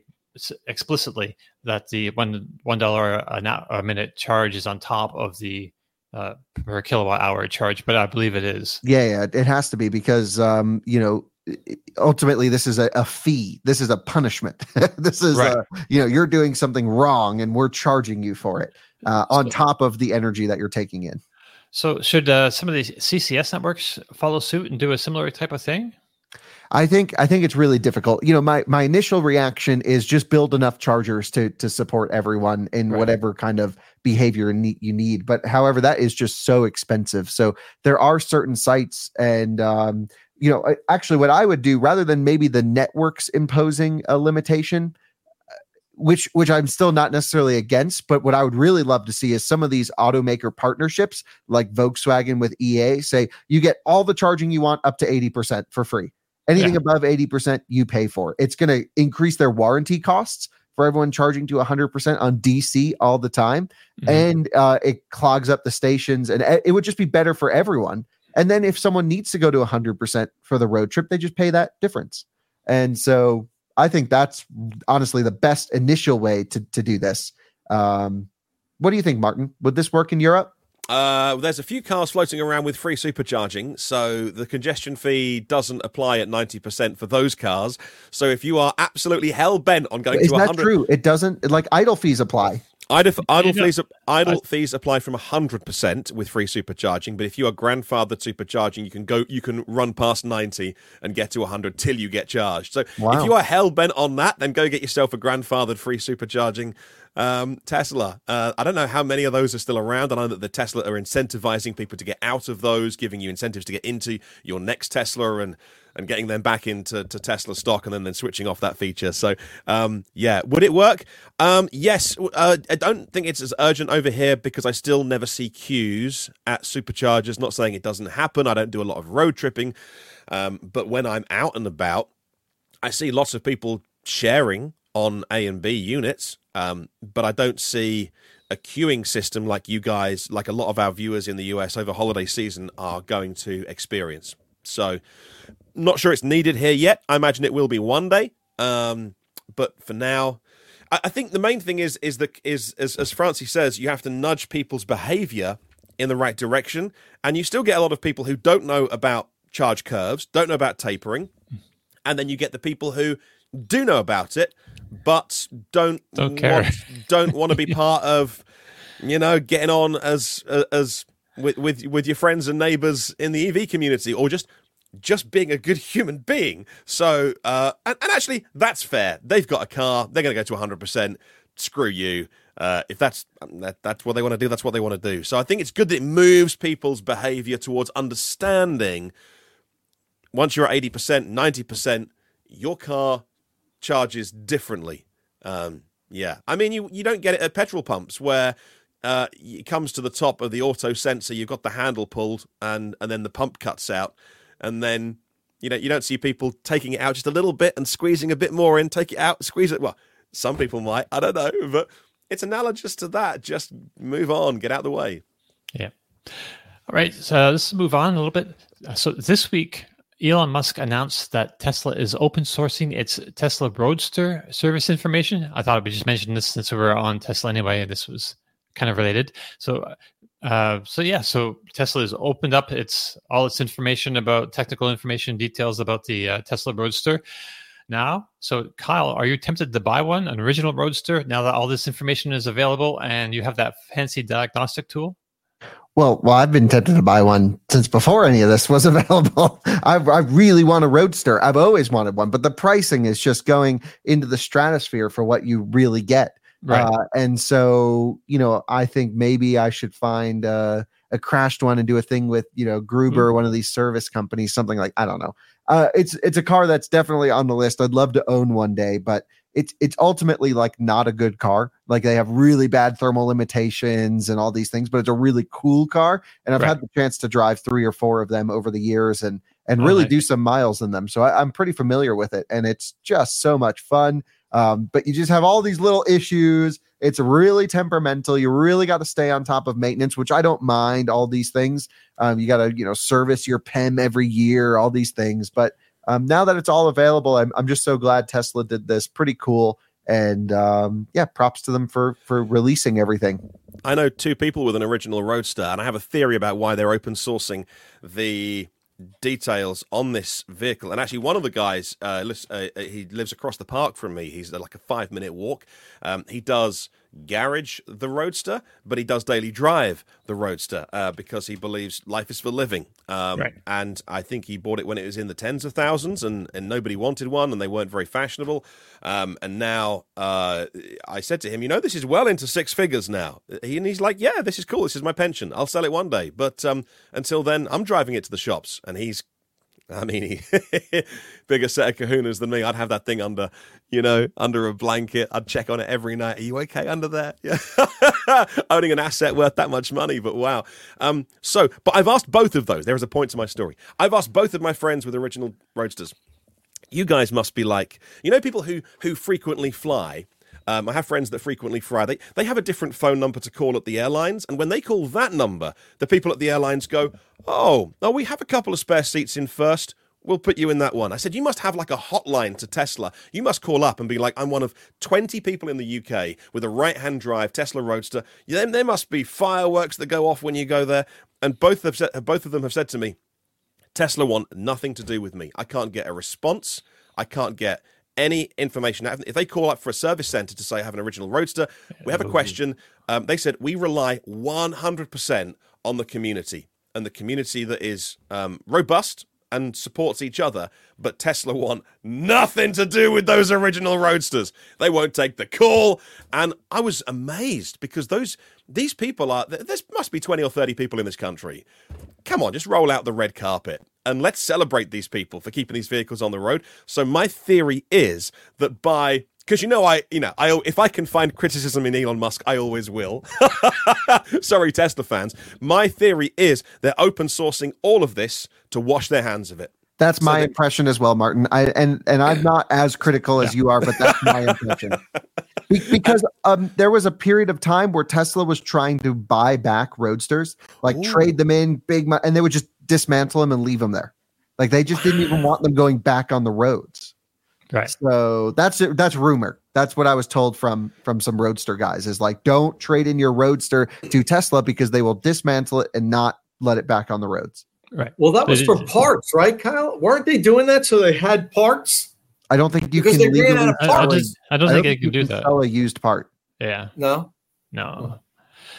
explicitly that the one one dollar a minute charge is on top of the uh, per kilowatt hour charge, but I believe it is. Yeah, yeah, it has to be because um, you know ultimately this is a, a fee this is a punishment this is right. a, you know you're doing something wrong and we're charging you for it uh, on top of the energy that you're taking in so should uh, some of these ccs networks follow suit and do a similar type of thing I think I think it's really difficult. You know, my my initial reaction is just build enough chargers to to support everyone in right. whatever kind of behavior you need. But however, that is just so expensive. So there are certain sites and um, you know, actually, what I would do rather than maybe the networks imposing a limitation, uh, which which I'm still not necessarily against, but what I would really love to see is some of these automaker partnerships, like Volkswagen with EA, say you get all the charging you want up to 80% for free. Anything yeah. above 80%, you pay for. It's going to increase their warranty costs for everyone charging to 100% on DC all the time. Mm-hmm. And uh, it clogs up the stations, and it would just be better for everyone and then if someone needs to go to 100% for the road trip, they just pay that difference. And so I think that's honestly the best initial way to, to do this. Um, what do you think, Martyn? Would this work in Europe? Uh, there's a few cars floating around with free supercharging, so the congestion fee doesn't apply at 90% for those cars. So if you are absolutely hell bent on going Is to 100, that true? It doesn't like idle fees apply. Idle, idle fees idle fees apply from hundred percent with free supercharging, but if you are grandfathered supercharging, you can go you can run past ninety and get to hundred till you get charged. So wow. if you are hell bent on that, then go get yourself a grandfathered free supercharging um, Tesla. Uh, I don't know how many of those are still around. I know that the Tesla are incentivizing people to get out of those, giving you incentives to get into your next Tesla and and getting them back into to Tesla stock and then, then switching off that feature. So, um, yeah, would it work? Um, yes. Uh, I don't think it's as urgent over here because I still never see queues at superchargers. Not saying it doesn't happen. I don't do a lot of road tripping. Um, but when I'm out and about, I see lots of people sharing on A and B units. Um, but I don't see a queuing system like you guys, like a lot of our viewers in the US over holiday season are going to experience. So not sure it's needed here yet. I imagine it will be one day. Um, but for now, I, I, think the main thing is is that is as, as Francie says, you have to nudge people's behavior in the right direction, and you still get a lot of people who don't know about charge curves, don't know about tapering, and then you get the people who do know about it but don't don't care. Want, don't want to be part of you know getting on as as with with with your friends and neighbors in the EV community or just just being a good human being. So, uh, and, and actually, that's fair. They've got a car. They're going to go to 100%. Screw you. Uh, if that's um, that, that's what they want to do, that's what they want to do. So I think it's good that it moves people's behavior towards understanding. Once you're at 80%, 90%, your car charges differently. Um, yeah, I mean, you you don't get it at petrol pumps where uh, it comes to the top of the auto sensor. You've got the handle pulled, and and then the pump cuts out and then you know you don't see people taking it out just a little bit and squeezing a bit more in, take it out, squeeze it. Well, some people might, I don't know, but it's analogous to that. Just move on, get out of the way. Yeah. All right, so let's move on a little bit. Uh, so this week, Elon Musk announced that Tesla is open sourcing its Tesla Roadster service information. I thought we just mentioned this since we were on Tesla anyway, this was kind of related. So uh, so yeah, so Tesla has opened up its all its information about technical information, details about the uh, Tesla Roadster. Now, so Kyle, are you tempted to buy one, an original Roadster, now that all this information is available and you have that fancy diagnostic tool? Well, well, I've been tempted to buy one since before any of this was available. I, I really want a Roadster. I've always wanted one, but the pricing is just going into the stratosphere for what you really get. Right. Uh, and so, you know, I think maybe I should find uh, a crashed one and do a thing with, you know, Gruber, mm-hmm. one of these service companies, something like I don't know. Uh, it's it's a car that's definitely on the list. I'd love to own one day, but it's it's ultimately like not a good car. Like they have really bad thermal limitations and all these things, but it's a really cool car. And I've right. had the chance to drive three or four of them over the years and and oh, really nice. do some miles in them. So I, I'm pretty familiar with it, and it's just so much fun Um, but you just have all these little issues. It's really temperamental. You really got to stay on top of maintenance, which I don't mind. All these things. Um, you got to you know service your PEM every year. All these things, but um, now that it's all available, I'm I'm just so glad Tesla did this. Pretty cool. And um, yeah, props to them for for releasing everything. I know two people with an original Roadster, and I have a theory about why they're open sourcing the details on this vehicle. And actually, one of the guys, uh, lives, uh, he lives across the park from me. He's like a five minute walk. Um, he does garage the Roadster, but he does daily drive the Roadster uh, because he believes life is for living. Um, right. And I think he bought it when it was in the tens of thousands, and, and nobody wanted one, and they weren't very fashionable. Um, and now uh, I said to him, you know, this is well into six figures now. He, and he's like, yeah, this is cool. This is my pension. I'll sell it one day. But um, until then, I'm driving it to the shops, and he's I mean, he, bigger set of kahunas than me. I'd have that thing under, you know, under a blanket. I'd check on it every night. Are you okay under there? Yeah. Owning an asset worth that much money, but wow. Um, so, but I've asked both of those. There is a point to my story. I've asked both of my friends with original roadsters. You guys must be like, you know, people who who frequently fly um, I have friends that frequently fly. They, they have a different phone number to call at the airlines. And when they call that number, the people at the airlines go, Oh, oh, we have a couple of spare seats in first. We'll put you in that one. I said, You must have like a hotline to Tesla. You must call up and be like, I'm one of 20 people in the UK with a right hand drive Tesla Roadster. Then there must be fireworks that go off when you go there. And both, said, both of them have said to me, Tesla want nothing to do with me. I can't get a response. I can't get any information. If they call up for a service center to say I have an original Roadster, we have a question. Um, they said we rely 100% on the community and the community that is um, robust and supports each other. But Tesla want nothing to do with those original Roadsters. They won't take the call. And I was amazed because those these people are there must be 20 or 30 people in this country. Come on, just roll out the red carpet and let's celebrate these people for keeping these vehicles on the road. So my theory is that by because you know I you know I if I can find criticism in Elon Musk, I always will. Sorry, Tesla fans. My theory is they're open sourcing all of this to wash their hands of it. That's so my they, impression as well, Martyn. I and and I'm not as critical as yeah. you are, but that's my impression. Be, because um, there was a period of time where Tesla was trying to buy back roadsters, like Ooh. trade them in big, money, and they would just dismantle them and leave them there. Like they just didn't even want them going back on the roads. Right. So that's that's rumor. That's what I was told from from some roadster guys is like don't trade in your roadster to Tesla because they will dismantle it and not let it back on the roads. Right. Well, that was for parts, right, Kyle? Weren't they doing that so they had parts? I don't think you because can legally I, I, just, I don't I think don't can do that. Sell a used part. Yeah. No. No.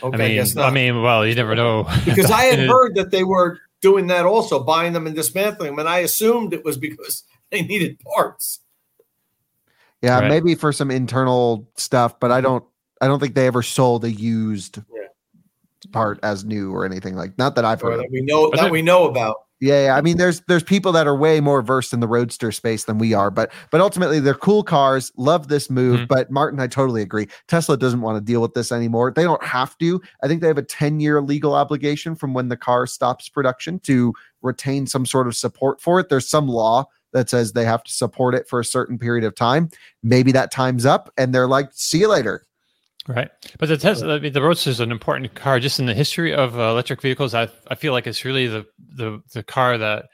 Okay. I mean, I, I mean, well, you never know. Because I had heard that they were doing that also, buying them and dismantling them. And I assumed it was because they needed parts. Yeah, right. maybe for some internal stuff, but I mm-hmm. don't I don't think they ever sold a used yeah. part as new or anything like not that I've heard. That we know that we know about. Yeah, yeah, I mean, there's there's people that are way more versed in the roadster space than we are, but but ultimately they're cool cars. Love this move, mm-hmm. but Martyn, I totally agree. Tesla doesn't want to deal with this anymore. They don't have to. I think they have a 10 year legal obligation from when the car stops production to retain some sort of support for it. There's some law that says they have to support it for a certain period of time. Maybe that time's up, and they're like, "See you later." Right, but the Tesla, I mean, the Roadster is an important car just in the history of uh, electric vehicles. I I feel like it's really the the the car that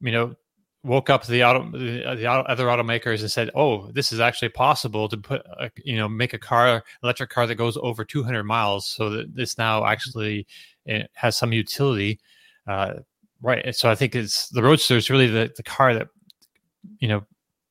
you know woke up the auto the, the other automakers and said, "Oh, this is actually possible to put a, you know make a car electric car that goes over 200 miles, so that this now actually eh, has some utility." Uh, right, so I think it's the Roadster is really the the car that you know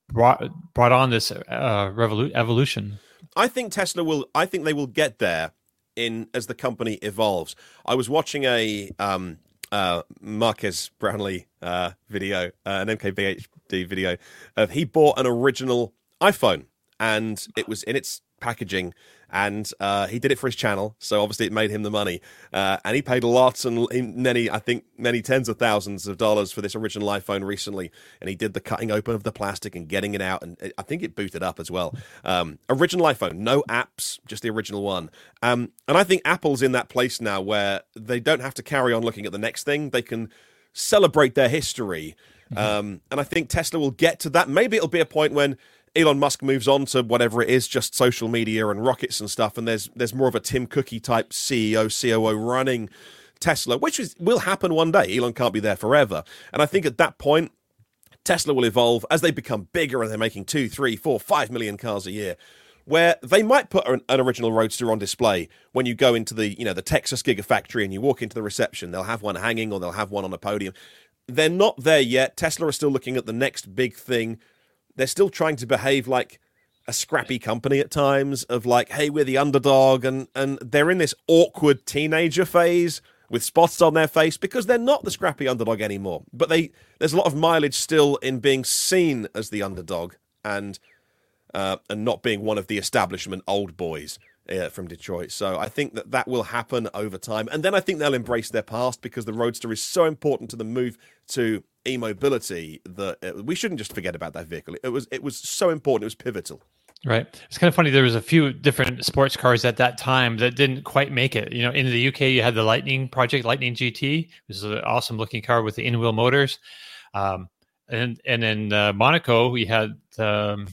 brought brought on this uh, revolu- evolution. I think Tesla will. I think they will get there in as the company evolves. I was watching a um, uh, Marques Brownlee uh, video, uh, an MKBHD video. Of he bought an original iPhone, and it was in its packaging and uh, he did it for his channel, so obviously it made him the money. Uh, and he paid lots and many, I think, many tens of thousands of dollars for this original iPhone recently. And he did the cutting open of the plastic and getting it out, and I think it booted up as well. Um, original iPhone, no apps, just the original one. Um, and I think Apple's in that place now where they don't have to carry on looking at the next thing; they can celebrate their history. Mm-hmm. Um, and I think Tesla will get to that. Maybe it'll be a point when Elon Musk moves on to whatever it is, just social media and rockets and stuff, and there's there's more of a Tim Cookie type CEO, COO running Tesla, which is will happen one day. Elon can't be there forever, and I think at that point, Tesla will evolve as they become bigger and they're making two, three, four, five million cars a year. Where they might put an, an original Roadster on display when you go into the, you know, the Texas Gigafactory and you walk into the reception. They'll have one hanging or they'll have one on a podium. They're not there yet. Tesla are still looking at the next big thing. They're still trying to behave like a scrappy company at times of like, hey, we're the underdog, and and they're in this awkward teenager phase with spots on their face because they're not the scrappy underdog anymore. But they there's a lot of mileage still in being seen as the underdog and uh, and not being one of the establishment old boys uh, from Detroit. So I think that that will happen over time, and then I think they'll embrace their past because the Roadster is so important to the move to e-mobility that uh, we shouldn't just forget about that vehicle. It was it was so important. It was pivotal. Right. It's kind of funny. There was a few different sports cars at that time that didn't quite make it. You know, in the UK, you had the Lightning Project, Lightning GT, which is an awesome looking car with the in-wheel motors. Um, and and in uh, Monaco, we had um,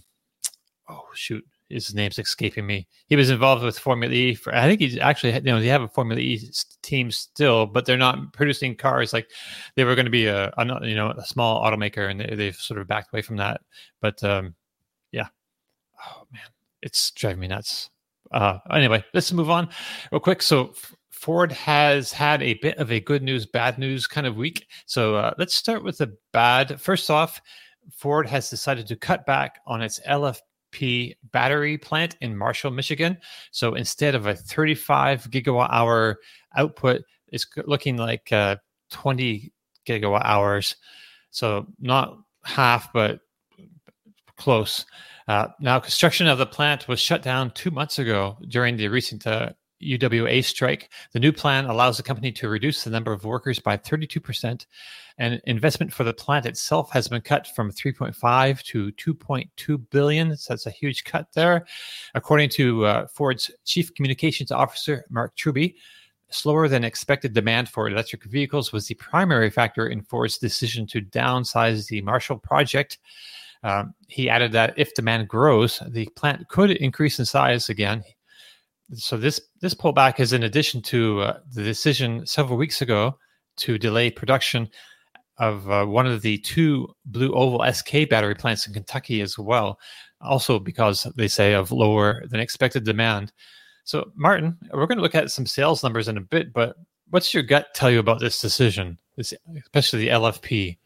oh shoot, his name's escaping me. He was involved with Formula E. For, I think he's actually you know they have a Formula E team still, but they're not producing cars like they were going to be a, a, you know a small automaker, and they, have sort of backed away from that. But um, yeah, oh man, it's driving me nuts. Uh, anyway, let's move on real quick. So Ford has had a bit of a good news, bad news kind of week. So uh, let's start with the bad. First off, Ford has decided to cut back on its LFP battery plant in Marshall, Michigan. So instead of a 35 gigawatt hour output, it's looking like uh, 20 gigawatt hours. So not half, but close. Uh, now, construction of the plant was shut down two months ago during the recent uh, UAW strike. The new plan allows the company to reduce the number of workers by 32%, and investment for the plant itself has been cut from 3.5 to 2.2 billion. So that's a huge cut there, according to uh, Ford's chief communications officer Mark Truby. Slower than expected demand for electric vehicles was the primary factor in Ford's decision to downsize the Marshall project. Um, he added that if demand grows, the plant could increase in size again. So this this pullback is in addition to uh, the decision several weeks ago to delay production of uh, one of the two Blue Oval SK battery plants in Kentucky as well, also because they say of lower than expected demand. So, Martyn, we're going to look at some sales numbers in a bit, but what's your gut tell you about this decision, especially the LFP?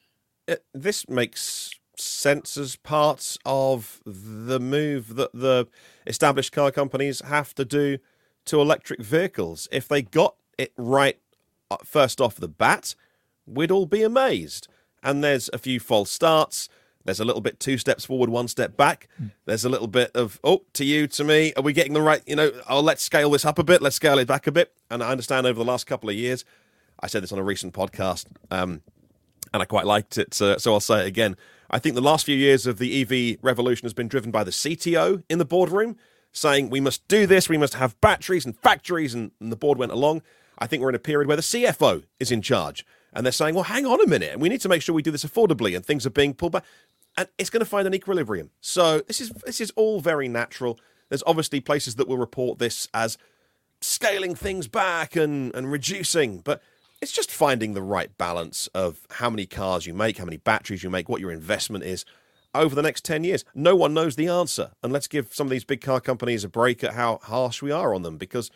It, this makes sense as part of the move that the established car companies have to do to electric vehicles. If they got it right uh, first off the bat, we'd all be amazed. And there's a few false starts. There's a little bit two steps forward, one step back. Hmm. There's a little bit of, oh, to you, to me. Are we getting the right, you know, oh, let's scale this up a bit. Let's scale it back a bit. And I understand over the last couple of years, I said this on a recent podcast, um, and I quite liked it. So, so I'll say it again. I think the last few years of the EV revolution has been driven by the CTO in the boardroom saying we must do this, we must have batteries and factories, and, and the board went along. I think we're in a period where the CFO is in charge and they're saying, well, hang on a minute, we need to make sure we do this affordably and things are being pulled back. And it's going to find an equilibrium. So this is this is all very natural. There's obviously places that will report this as scaling things back and, and reducing, but it's just finding the right balance of how many cars you make, how many batteries you make, what your investment is over the next 10 years. No one knows the answer. And let's give some of these big car companies a break at how harsh we are on them because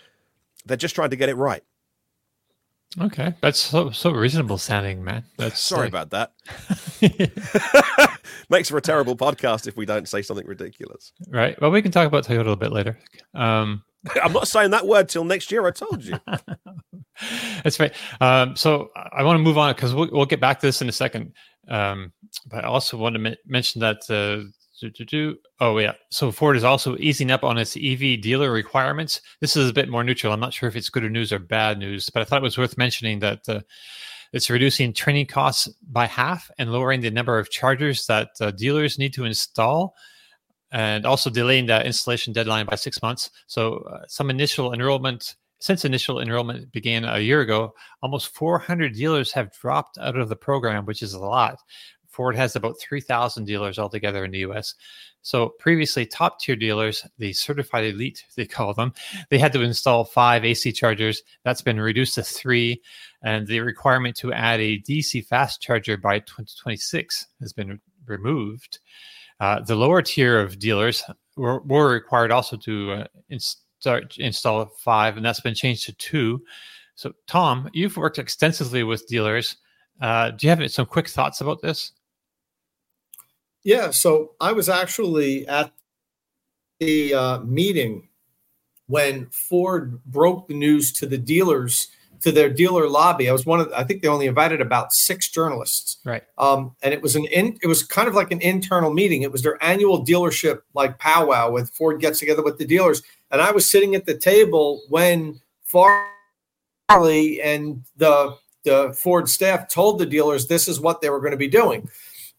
they're just trying to get it right. Okay, that's so so reasonable sounding, man. That's sorry like... about that. Makes for a terrible podcast if we don't say something ridiculous. Right. Well, we can talk about Toyota a little bit later. Um, I'm not saying that word till next year. I told you. That's right. Um, so I want to move on because we'll, we'll, get back to this in a second. Um, but I also want to m- mention that. Uh. Oh yeah. So Ford is also easing up on its EV dealer requirements. This is a bit more neutral. I'm not sure if it's good news or bad news, but I thought it was worth mentioning that uh, it's reducing training costs by half and lowering the number of chargers that uh, dealers need to install and also delaying that installation deadline by six months. So uh, some initial enrollment since initial enrollment began a year ago, almost 400 dealers have dropped out of the program, which is a lot. Ford has about 3,000 dealers altogether in the US. So previously, top tier dealers, the certified elite, they call them, they had to install five AC chargers. That's been reduced to three. And the requirement to add a DC fast charger by 2026 has been removed. Uh, the lower tier of dealers were, were required also to uh, install, install five, and that's been changed to two. So, Tom, you've worked extensively with dealers. Uh, do you have some quick thoughts about this? Yeah, so I was actually at the uh, meeting when Ford broke the news to the dealers to their dealer lobby. I was one of I think they only invited about six journalists. Right. Um, and it was an in, it was kind of like an internal meeting. It was their annual dealership like powwow with Ford gets together with the dealers. And I was sitting at the table when Farley and the the Ford staff told the dealers this is what they were going to be doing.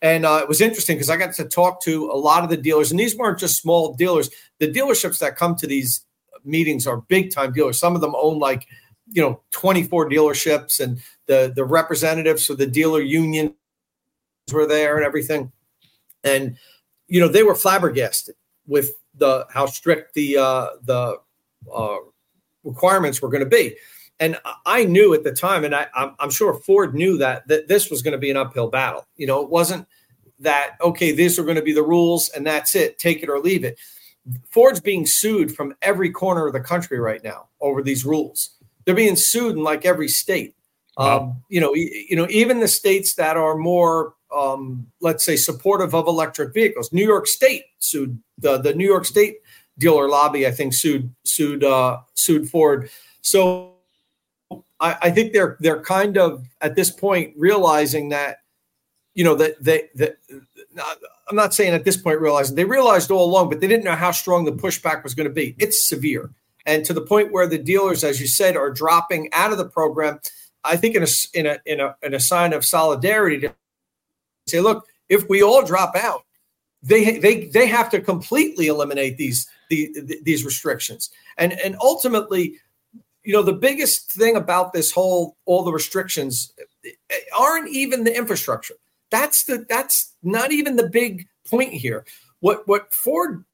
And uh, it was interesting because I got to talk to a lot of the dealers, and these weren't just small dealers. The dealerships that come to these meetings are big time dealers. Some of them own like, you know, 24 dealerships, and the the representatives for the dealer union were there and everything. And you know, they were flabbergasted with the how strict the uh, the uh, requirements were going to be. And I knew at the time, and I, am sure Ford knew that that this was going to be an uphill battle. You know, it wasn't that okay. These are going to be the rules, and that's it. Take it or leave it. Ford's being sued from every corner of the country right now over these rules. They're being sued in like every state. Wow. Um, you know, you know, even the states that are more, um, let's say, supportive of electric vehicles. New York State sued the the New York State dealer lobby. I think sued sued uh, sued Ford. So I, I think they're they're kind of at this point realizing that you know that they that I'm not saying at this point realizing they realized all along, but they didn't know how strong the pushback was going to be. It's severe, and to the point where the dealers, as you said, are dropping out of the program. I think in a in a in a in a sign of solidarity to say, look, if we all drop out, they they they have to completely eliminate these the, these restrictions, and and ultimately you know, the biggest thing about this whole all the restrictions eh, aren't even the infrastructure. That's the that's not even the big point here. What what Ford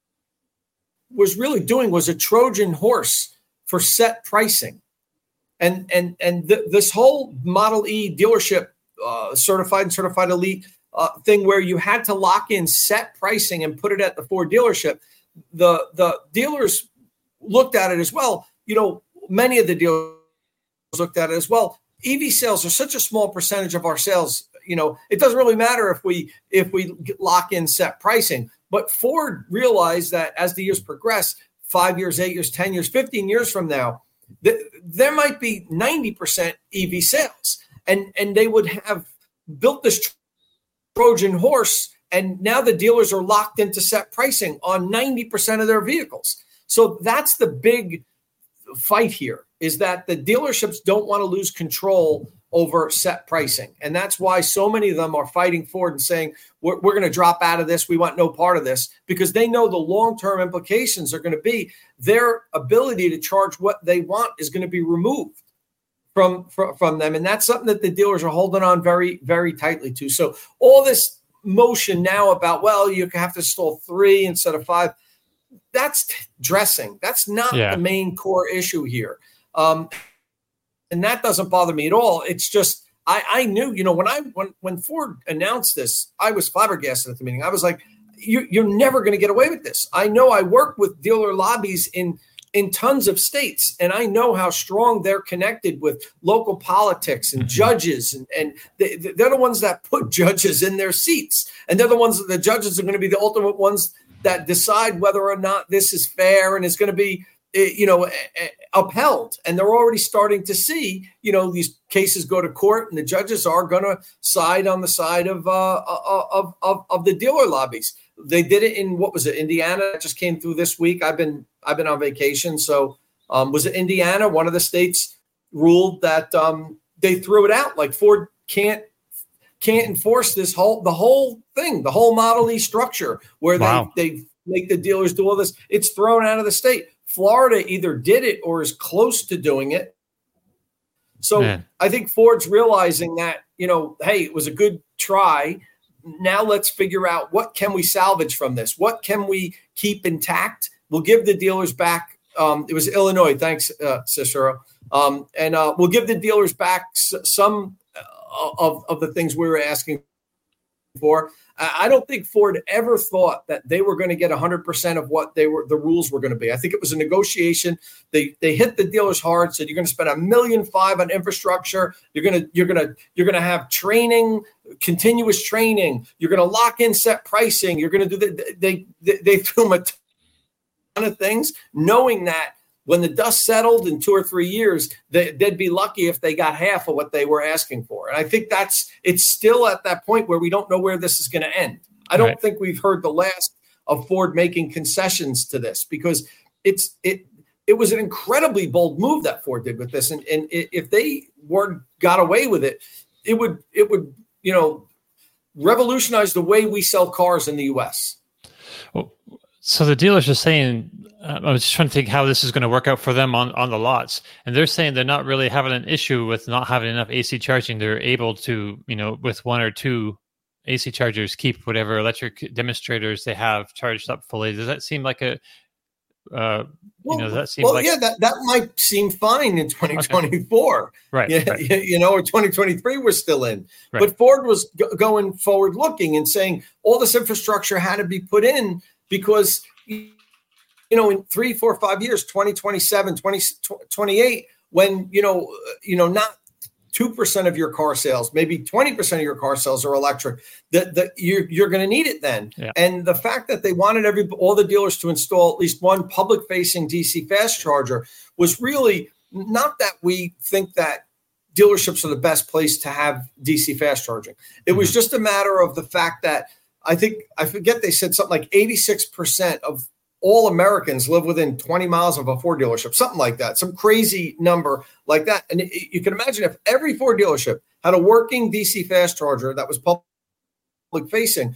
was really doing was a Trojan horse for set pricing, and and and th- this whole Model E dealership uh, certified and certified elite uh, thing where you had to lock in set pricing and put it at the Ford dealership. The the dealers looked at it as well. You know, many of the dealers looked at it as well. EV sales are such a small percentage of our sales. You know, it doesn't really matter if we if we lock in set pricing. But Ford realized that as the years progress, five years, eight years, ten years, fifteen years from now, th- there might be ninety percent EV sales, and and they would have built this Trojan horse, and now the dealers are locked into set pricing on ninety percent of their vehicles. So that's the big fight here is that the dealerships don't want to lose control over set pricing. And that's why so many of them are fighting Ford and saying, we're, we're going to drop out of this. We want no part of this because they know the long term implications are going to be their ability to charge what they want is going to be removed. From, from, from them. And that's something that the dealers are holding on very, very tightly to. So all this motion now about, well, you have to install three instead of five that's dressing. That's not yeah. the main core issue here. Um, and that doesn't bother me at all. It's just I, I knew, you know, when I when when Ford announced this, I was flabbergasted at the meeting. I was like, you, you're never going to get away with this. I know I work with dealer lobbies in in tons of states, and I know how strong they're connected with local politics and mm-hmm. judges, and, and they, they're the ones that put judges in their seats, and they're the ones that the judges are going to be the ultimate ones that decide whether or not this is fair and is going to be you know eh, eh, upheld. And they're already starting to see you know these cases go to court and the judges are going to side on the side of, uh, uh, of, of of the dealer lobbies. They did it in what was it indiana? Just came through this week. I've been i've been on vacation. So um, was it indiana? One of the states ruled that um, they threw it out. Like ford can't can't enforce this whole the whole thing, the whole Model E structure where wow. they they make the dealers do all this. It's thrown out of the state. Florida either did it or is close to doing it. So Man. I think Ford's realizing that you know, hey, it was a good try, now let's figure out what can we salvage from this? What can we keep intact? We'll give the dealers back. Um, it was Illinois. Thanks, uh, Cicero. Um, and uh, we'll give the dealers back s- some uh, of, of the things we were asking for. I don't think Ford ever thought that they were going to get 100% of what they were the rules were going to be. I think it was a negotiation. They they hit the dealers hard said you're going to spend a million five on infrastructure. You're going to you're going to you're going to have training, continuous training. You're going to lock in set pricing. You're going to do the they they, they threw them a ton of things knowing that when the dust settled in two or three years, they, would be lucky if they got half of what they were asking for. And I think that's it's still at that point where we don't know where this is going to end. I don't right. think we've heard the last of Ford making concessions to this because it's it it was an incredibly bold move that Ford did with this, and and if they were got away with it, it would it would you know revolutionize the way we sell cars in the U.S. Well, so the dealers are saying uh, I was just trying to think how this is going to work out for them on, on the lots. And they're saying they're not really having an issue with not having enough AC charging. They're able to, you know, with one or two AC chargers, keep whatever electric demonstrators they have charged up fully. Does that seem like a, uh, well, you know, that seems well, like yeah, that, that might seem fine in 2024. Okay. Right, yeah, right. You know, or 2023 we're still in. Right. But Ford was g- going forward looking and saying all this infrastructure had to be put in because you know, in three, four, five years, 2027, 20, 28, when, you know, you know, not 2% of your car sales, maybe 20% of your car sales are electric, that the, you're, you're going to need it then. Yeah. And the fact that they wanted every all the dealers to install at least one public facing DC fast charger was really not that we think that dealerships are the best place to have DC fast charging. It mm-hmm. was just a matter of the fact that I think I forget they said something like 86% of all Americans live within 20 miles of a Ford dealership, something like that, some crazy number like that. And you can imagine if every Ford dealership had a working DC fast charger that was public facing,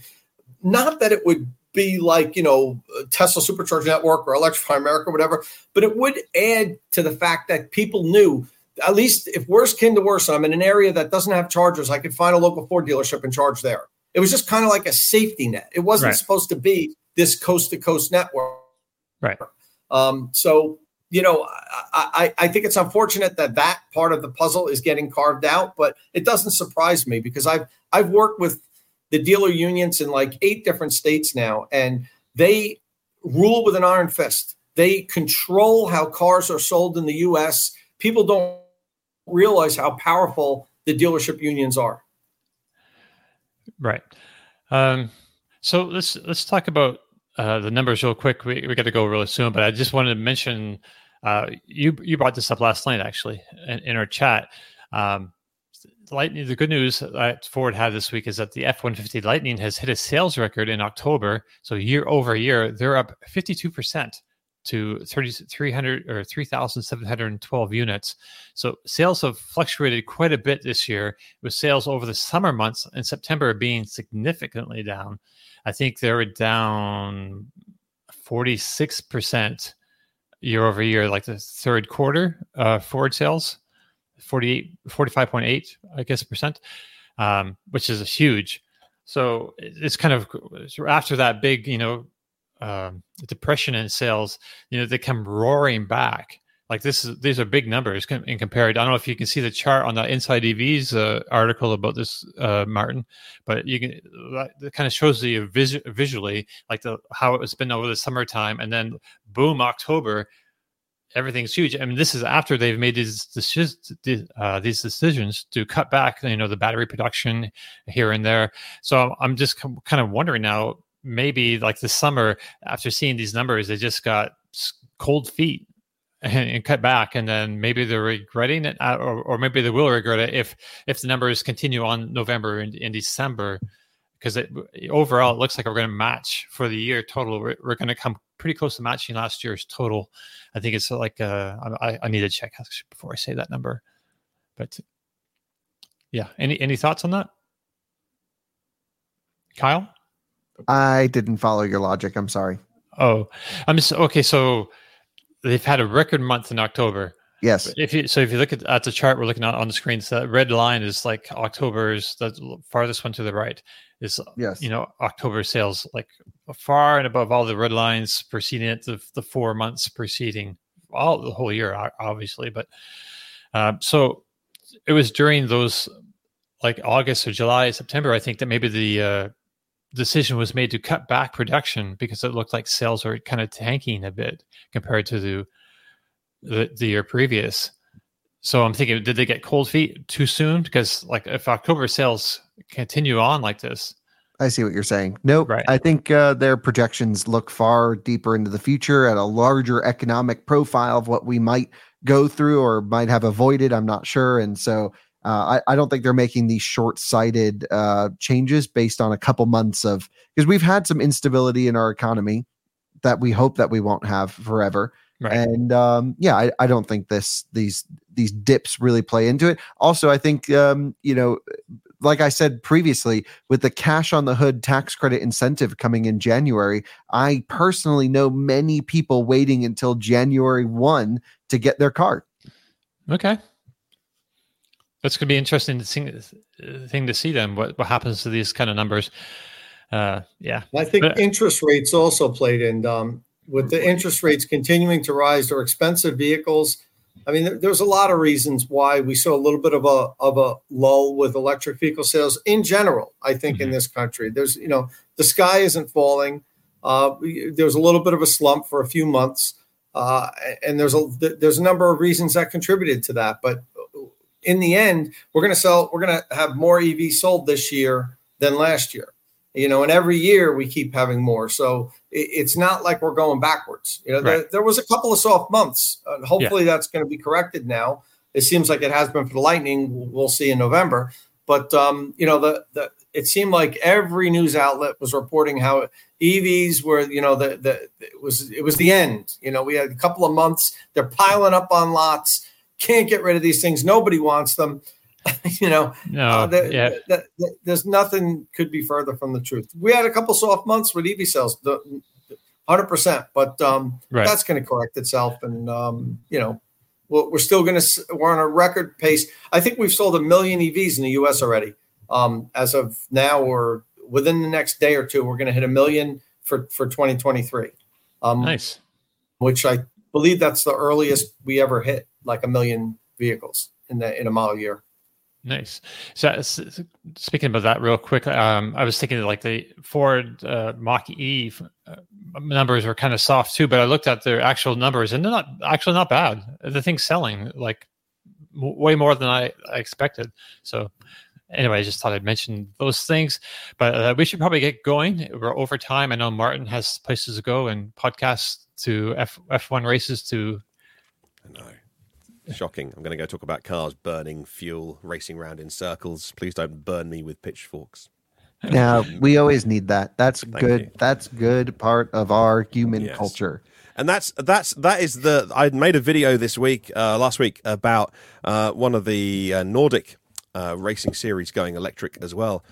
not that it would be like, you know, Tesla Supercharge Network or Electrify America, or whatever, but it would add to the fact that people knew. At least if worse came to worse, I'm in an area that doesn't have chargers, I could find a local Ford dealership and charge there. It was just kind of like a safety net. It wasn't right. supposed to be this coast to coast network. Right. Um, so, you know, I, I, I think it's unfortunate that that part of the puzzle is getting carved out, but it doesn't surprise me because I've I've worked with the dealer unions in like eight different states now, and they rule with an iron fist. They control how cars are sold in the U.S. People don't realize how powerful the dealership unions are. Right. Um, so let's let's talk about uh, the numbers real quick. We we got to go really soon, but I just wanted to mention uh, you you brought this up last night actually in, in our chat. Um, Lightning. The good news that Ford had this week is that the F one fifty Lightning has hit a sales record in October. So year over year, they're up fifty two percent to 3,300 or 3,712 units. So sales have fluctuated quite a bit this year, with sales over the summer months in September being significantly down. I think they were down 46% year over year, like the third quarter uh, Ford sales, 48, 45.8, I guess, percent, um, which is a huge. So it's kind of after that big, you know, um, depression in sales, you know, they come roaring back. Like this is these are big numbers in compared. I don't know if you can see the chart on the InsideEVs uh, article about this, uh, Martyn, but you can that kind of shows you vis- visually like the how it was been over the summertime, and then boom, October, everything's huge. I mean, this is after they've made these uh, these decisions to cut back, you know, the battery production here and there. So I'm just kind of wondering now, maybe like the summer after seeing these numbers, they just got cold feet and, and, cut back, and then maybe they're regretting it, uh, or, or maybe they will regret it if if the numbers continue on November and in December, because overall it looks like we're going to match for the year total. We're, we're going to come pretty close to matching last year's total. I think it's like uh, I, I need to check before I say that number, but yeah. Any any thoughts on that, Kyle? I didn't follow your logic. I'm sorry. Oh, I'm just okay. So they've had a record month in October. Yes. If you so if you look at, at the chart we're looking at on the screen, so that red line is like October's the farthest one to the right is Yes. you know October sales like far and above all the red lines preceding it, the, the four months preceding all the whole year, obviously. But um, so it was during those like August or July, September, I think that maybe the uh, decision was made to cut back production because it looked like sales were kind of tanking a bit compared to the the, the year previous. So I'm thinking, did they get cold feet too soon? Because like if October sales continue on like this, I see what you're saying. Nope. Right. I think uh, their projections look far deeper into the future at a larger economic profile of what we might go through or might have avoided. I'm not sure. And so uh, I, I don't think they're making these short sighted uh, changes based on a couple months of, because we've had some instability in our economy that we hope that we won't have forever. right? And um, yeah, I, I don't think this these these dips really play into it. Also, I think um, you know, like I said previously, with the cash on the hood tax credit incentive coming in January, I personally know many people waiting until January one to get their car. Okay. That's going to be interesting to see, uh, thing to see then what, what happens to these kind of numbers. Uh, yeah. I think But- interest rates also played in. Um, with the interest rates continuing to rise, or expensive vehicles. I mean, there, there's a lot of reasons why we saw a little bit of a of a lull with electric vehicle sales in general. I think in Mhm. this country, there's you know the sky isn't falling. Uh, there's a little bit of a slump for a few months, uh, and there's a there's a number of reasons that contributed to that. But in the end, we're going to sell. We're going to have more EVs sold this year than last year. You know and every year we keep having more. So it, it's not like we're going backwards. You know there, Right. there was a couple of soft months. Uh, hopefully that's going to be corrected now. It seems like it has been for the lightning. We'll, we'll see in november. But um, you know the, the it seemed like every news outlet was reporting how evs were you know the, the it was it was the end. You know we had a couple of months. They're piling up on lots can't get rid of these things nobody wants them you know No. uh, the- yeah. the- the- there's nothing could be further from the truth. We had a couple soft months with EV sales, the hundred percent, but um, Right. that's going to correct itself, and um, you know, we're, we're still going to we're on a record pace. I think we've sold a million EVs in the U.S. already. Um, as of now, or within the next day or two, we're going to hit a million for for 2023. Um, Nice. which I believe that's the earliest we ever hit like a million vehicles in the in a model year. Nice. So, s- s- speaking about that, real quick, um, I was thinking like the Ford uh, Mach E uh, numbers were kind of soft too, but I looked at their actual numbers and they're not actually not bad. The thing's selling like w- way more than I, I expected. So, anyway, I just thought I'd mention those things. But uh, we should probably get going. We're over time. I know Martyn has places to go and podcasts to F F1 races to. I know. Shocking. I'm going to go talk about cars burning fuel, racing around in circles. Please don't burn me with pitchforks. Now we always need that. That's Thank good. you. That's good part of our human Yes. culture. And that's that's that is the I made a video this week, uh, last week, about uh, one of the uh, Nordic uh, racing series going electric as well.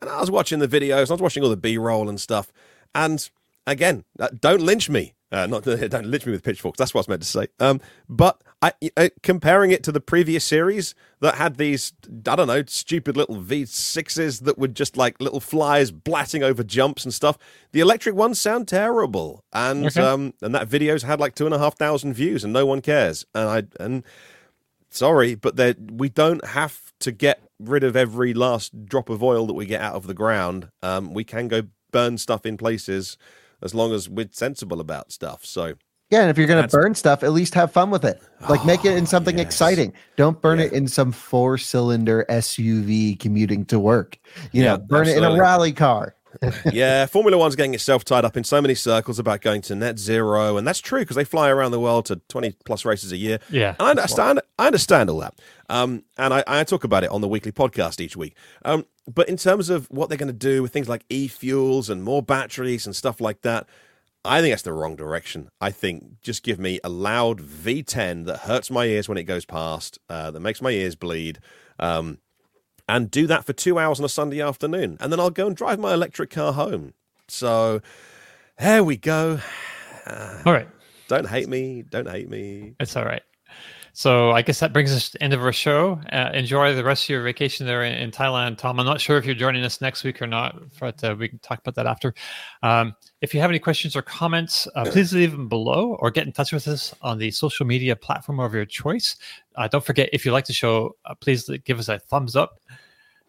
And I was watching the videos, I was watching all the B roll and stuff. And again, uh, don't lynch me. Uh, not don't lynch me with pitchforks. That's what I was meant to say. Um, but I, uh, comparing it to the previous series that had these, I don't know, stupid little V6s that were just like little flies blatting over jumps and stuff. The electric ones sound terrible, and Okay. um, and that video's had like two and a half thousand views, and no one cares. And I and sorry, but there we don't have to get rid of every last drop of oil that we get out of the ground. Um, we can go burn stuff in places as long as we're sensible about stuff. So Yeah, and if you're gonna That's- burn stuff, at least have fun with it. Like make it in Oh, something yes. exciting. Don't burn Yeah. it in some four cylinder SUV commuting to work. You Yeah, know, burn it in a rally car. yeah, Formula One's getting itself tied up in so many circles about going to net zero, and that's true because they fly around the world to twenty plus races a year. Yeah. And I understand. I understand all that. Um, and I, I talk about it on the weekly podcast each week. Um, but in terms of what they're going to do with things like e-fuels and more batteries and stuff like that, I think that's the wrong direction. I think just give me a loud V10 that hurts my ears when it goes past, uh, that makes my ears bleed. Um, and do that for two hours on a Sunday afternoon, and then I'll go and drive my electric car home. So there we go. All right. Don't hate me. Don't hate me. It's all right. So I guess that brings us to the end of our show. Uh, enjoy the rest of your vacation there in, in, Thailand, Tom. I'm not sure if you're joining us next week or not, but uh, we can talk about that after. Um, if you have any questions or comments, uh, please leave them below or get in touch with us on the social media platform of your choice. Uh, don't forget, if you like the show, uh, please give us a thumbs up,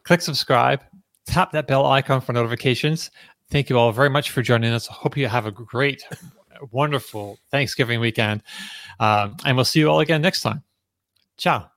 click subscribe, tap that bell icon for notifications. Thank you all very much for joining us. Hope you have a great wonderful Thanksgiving weekend. Um, and we'll see you all again next time. Ciao.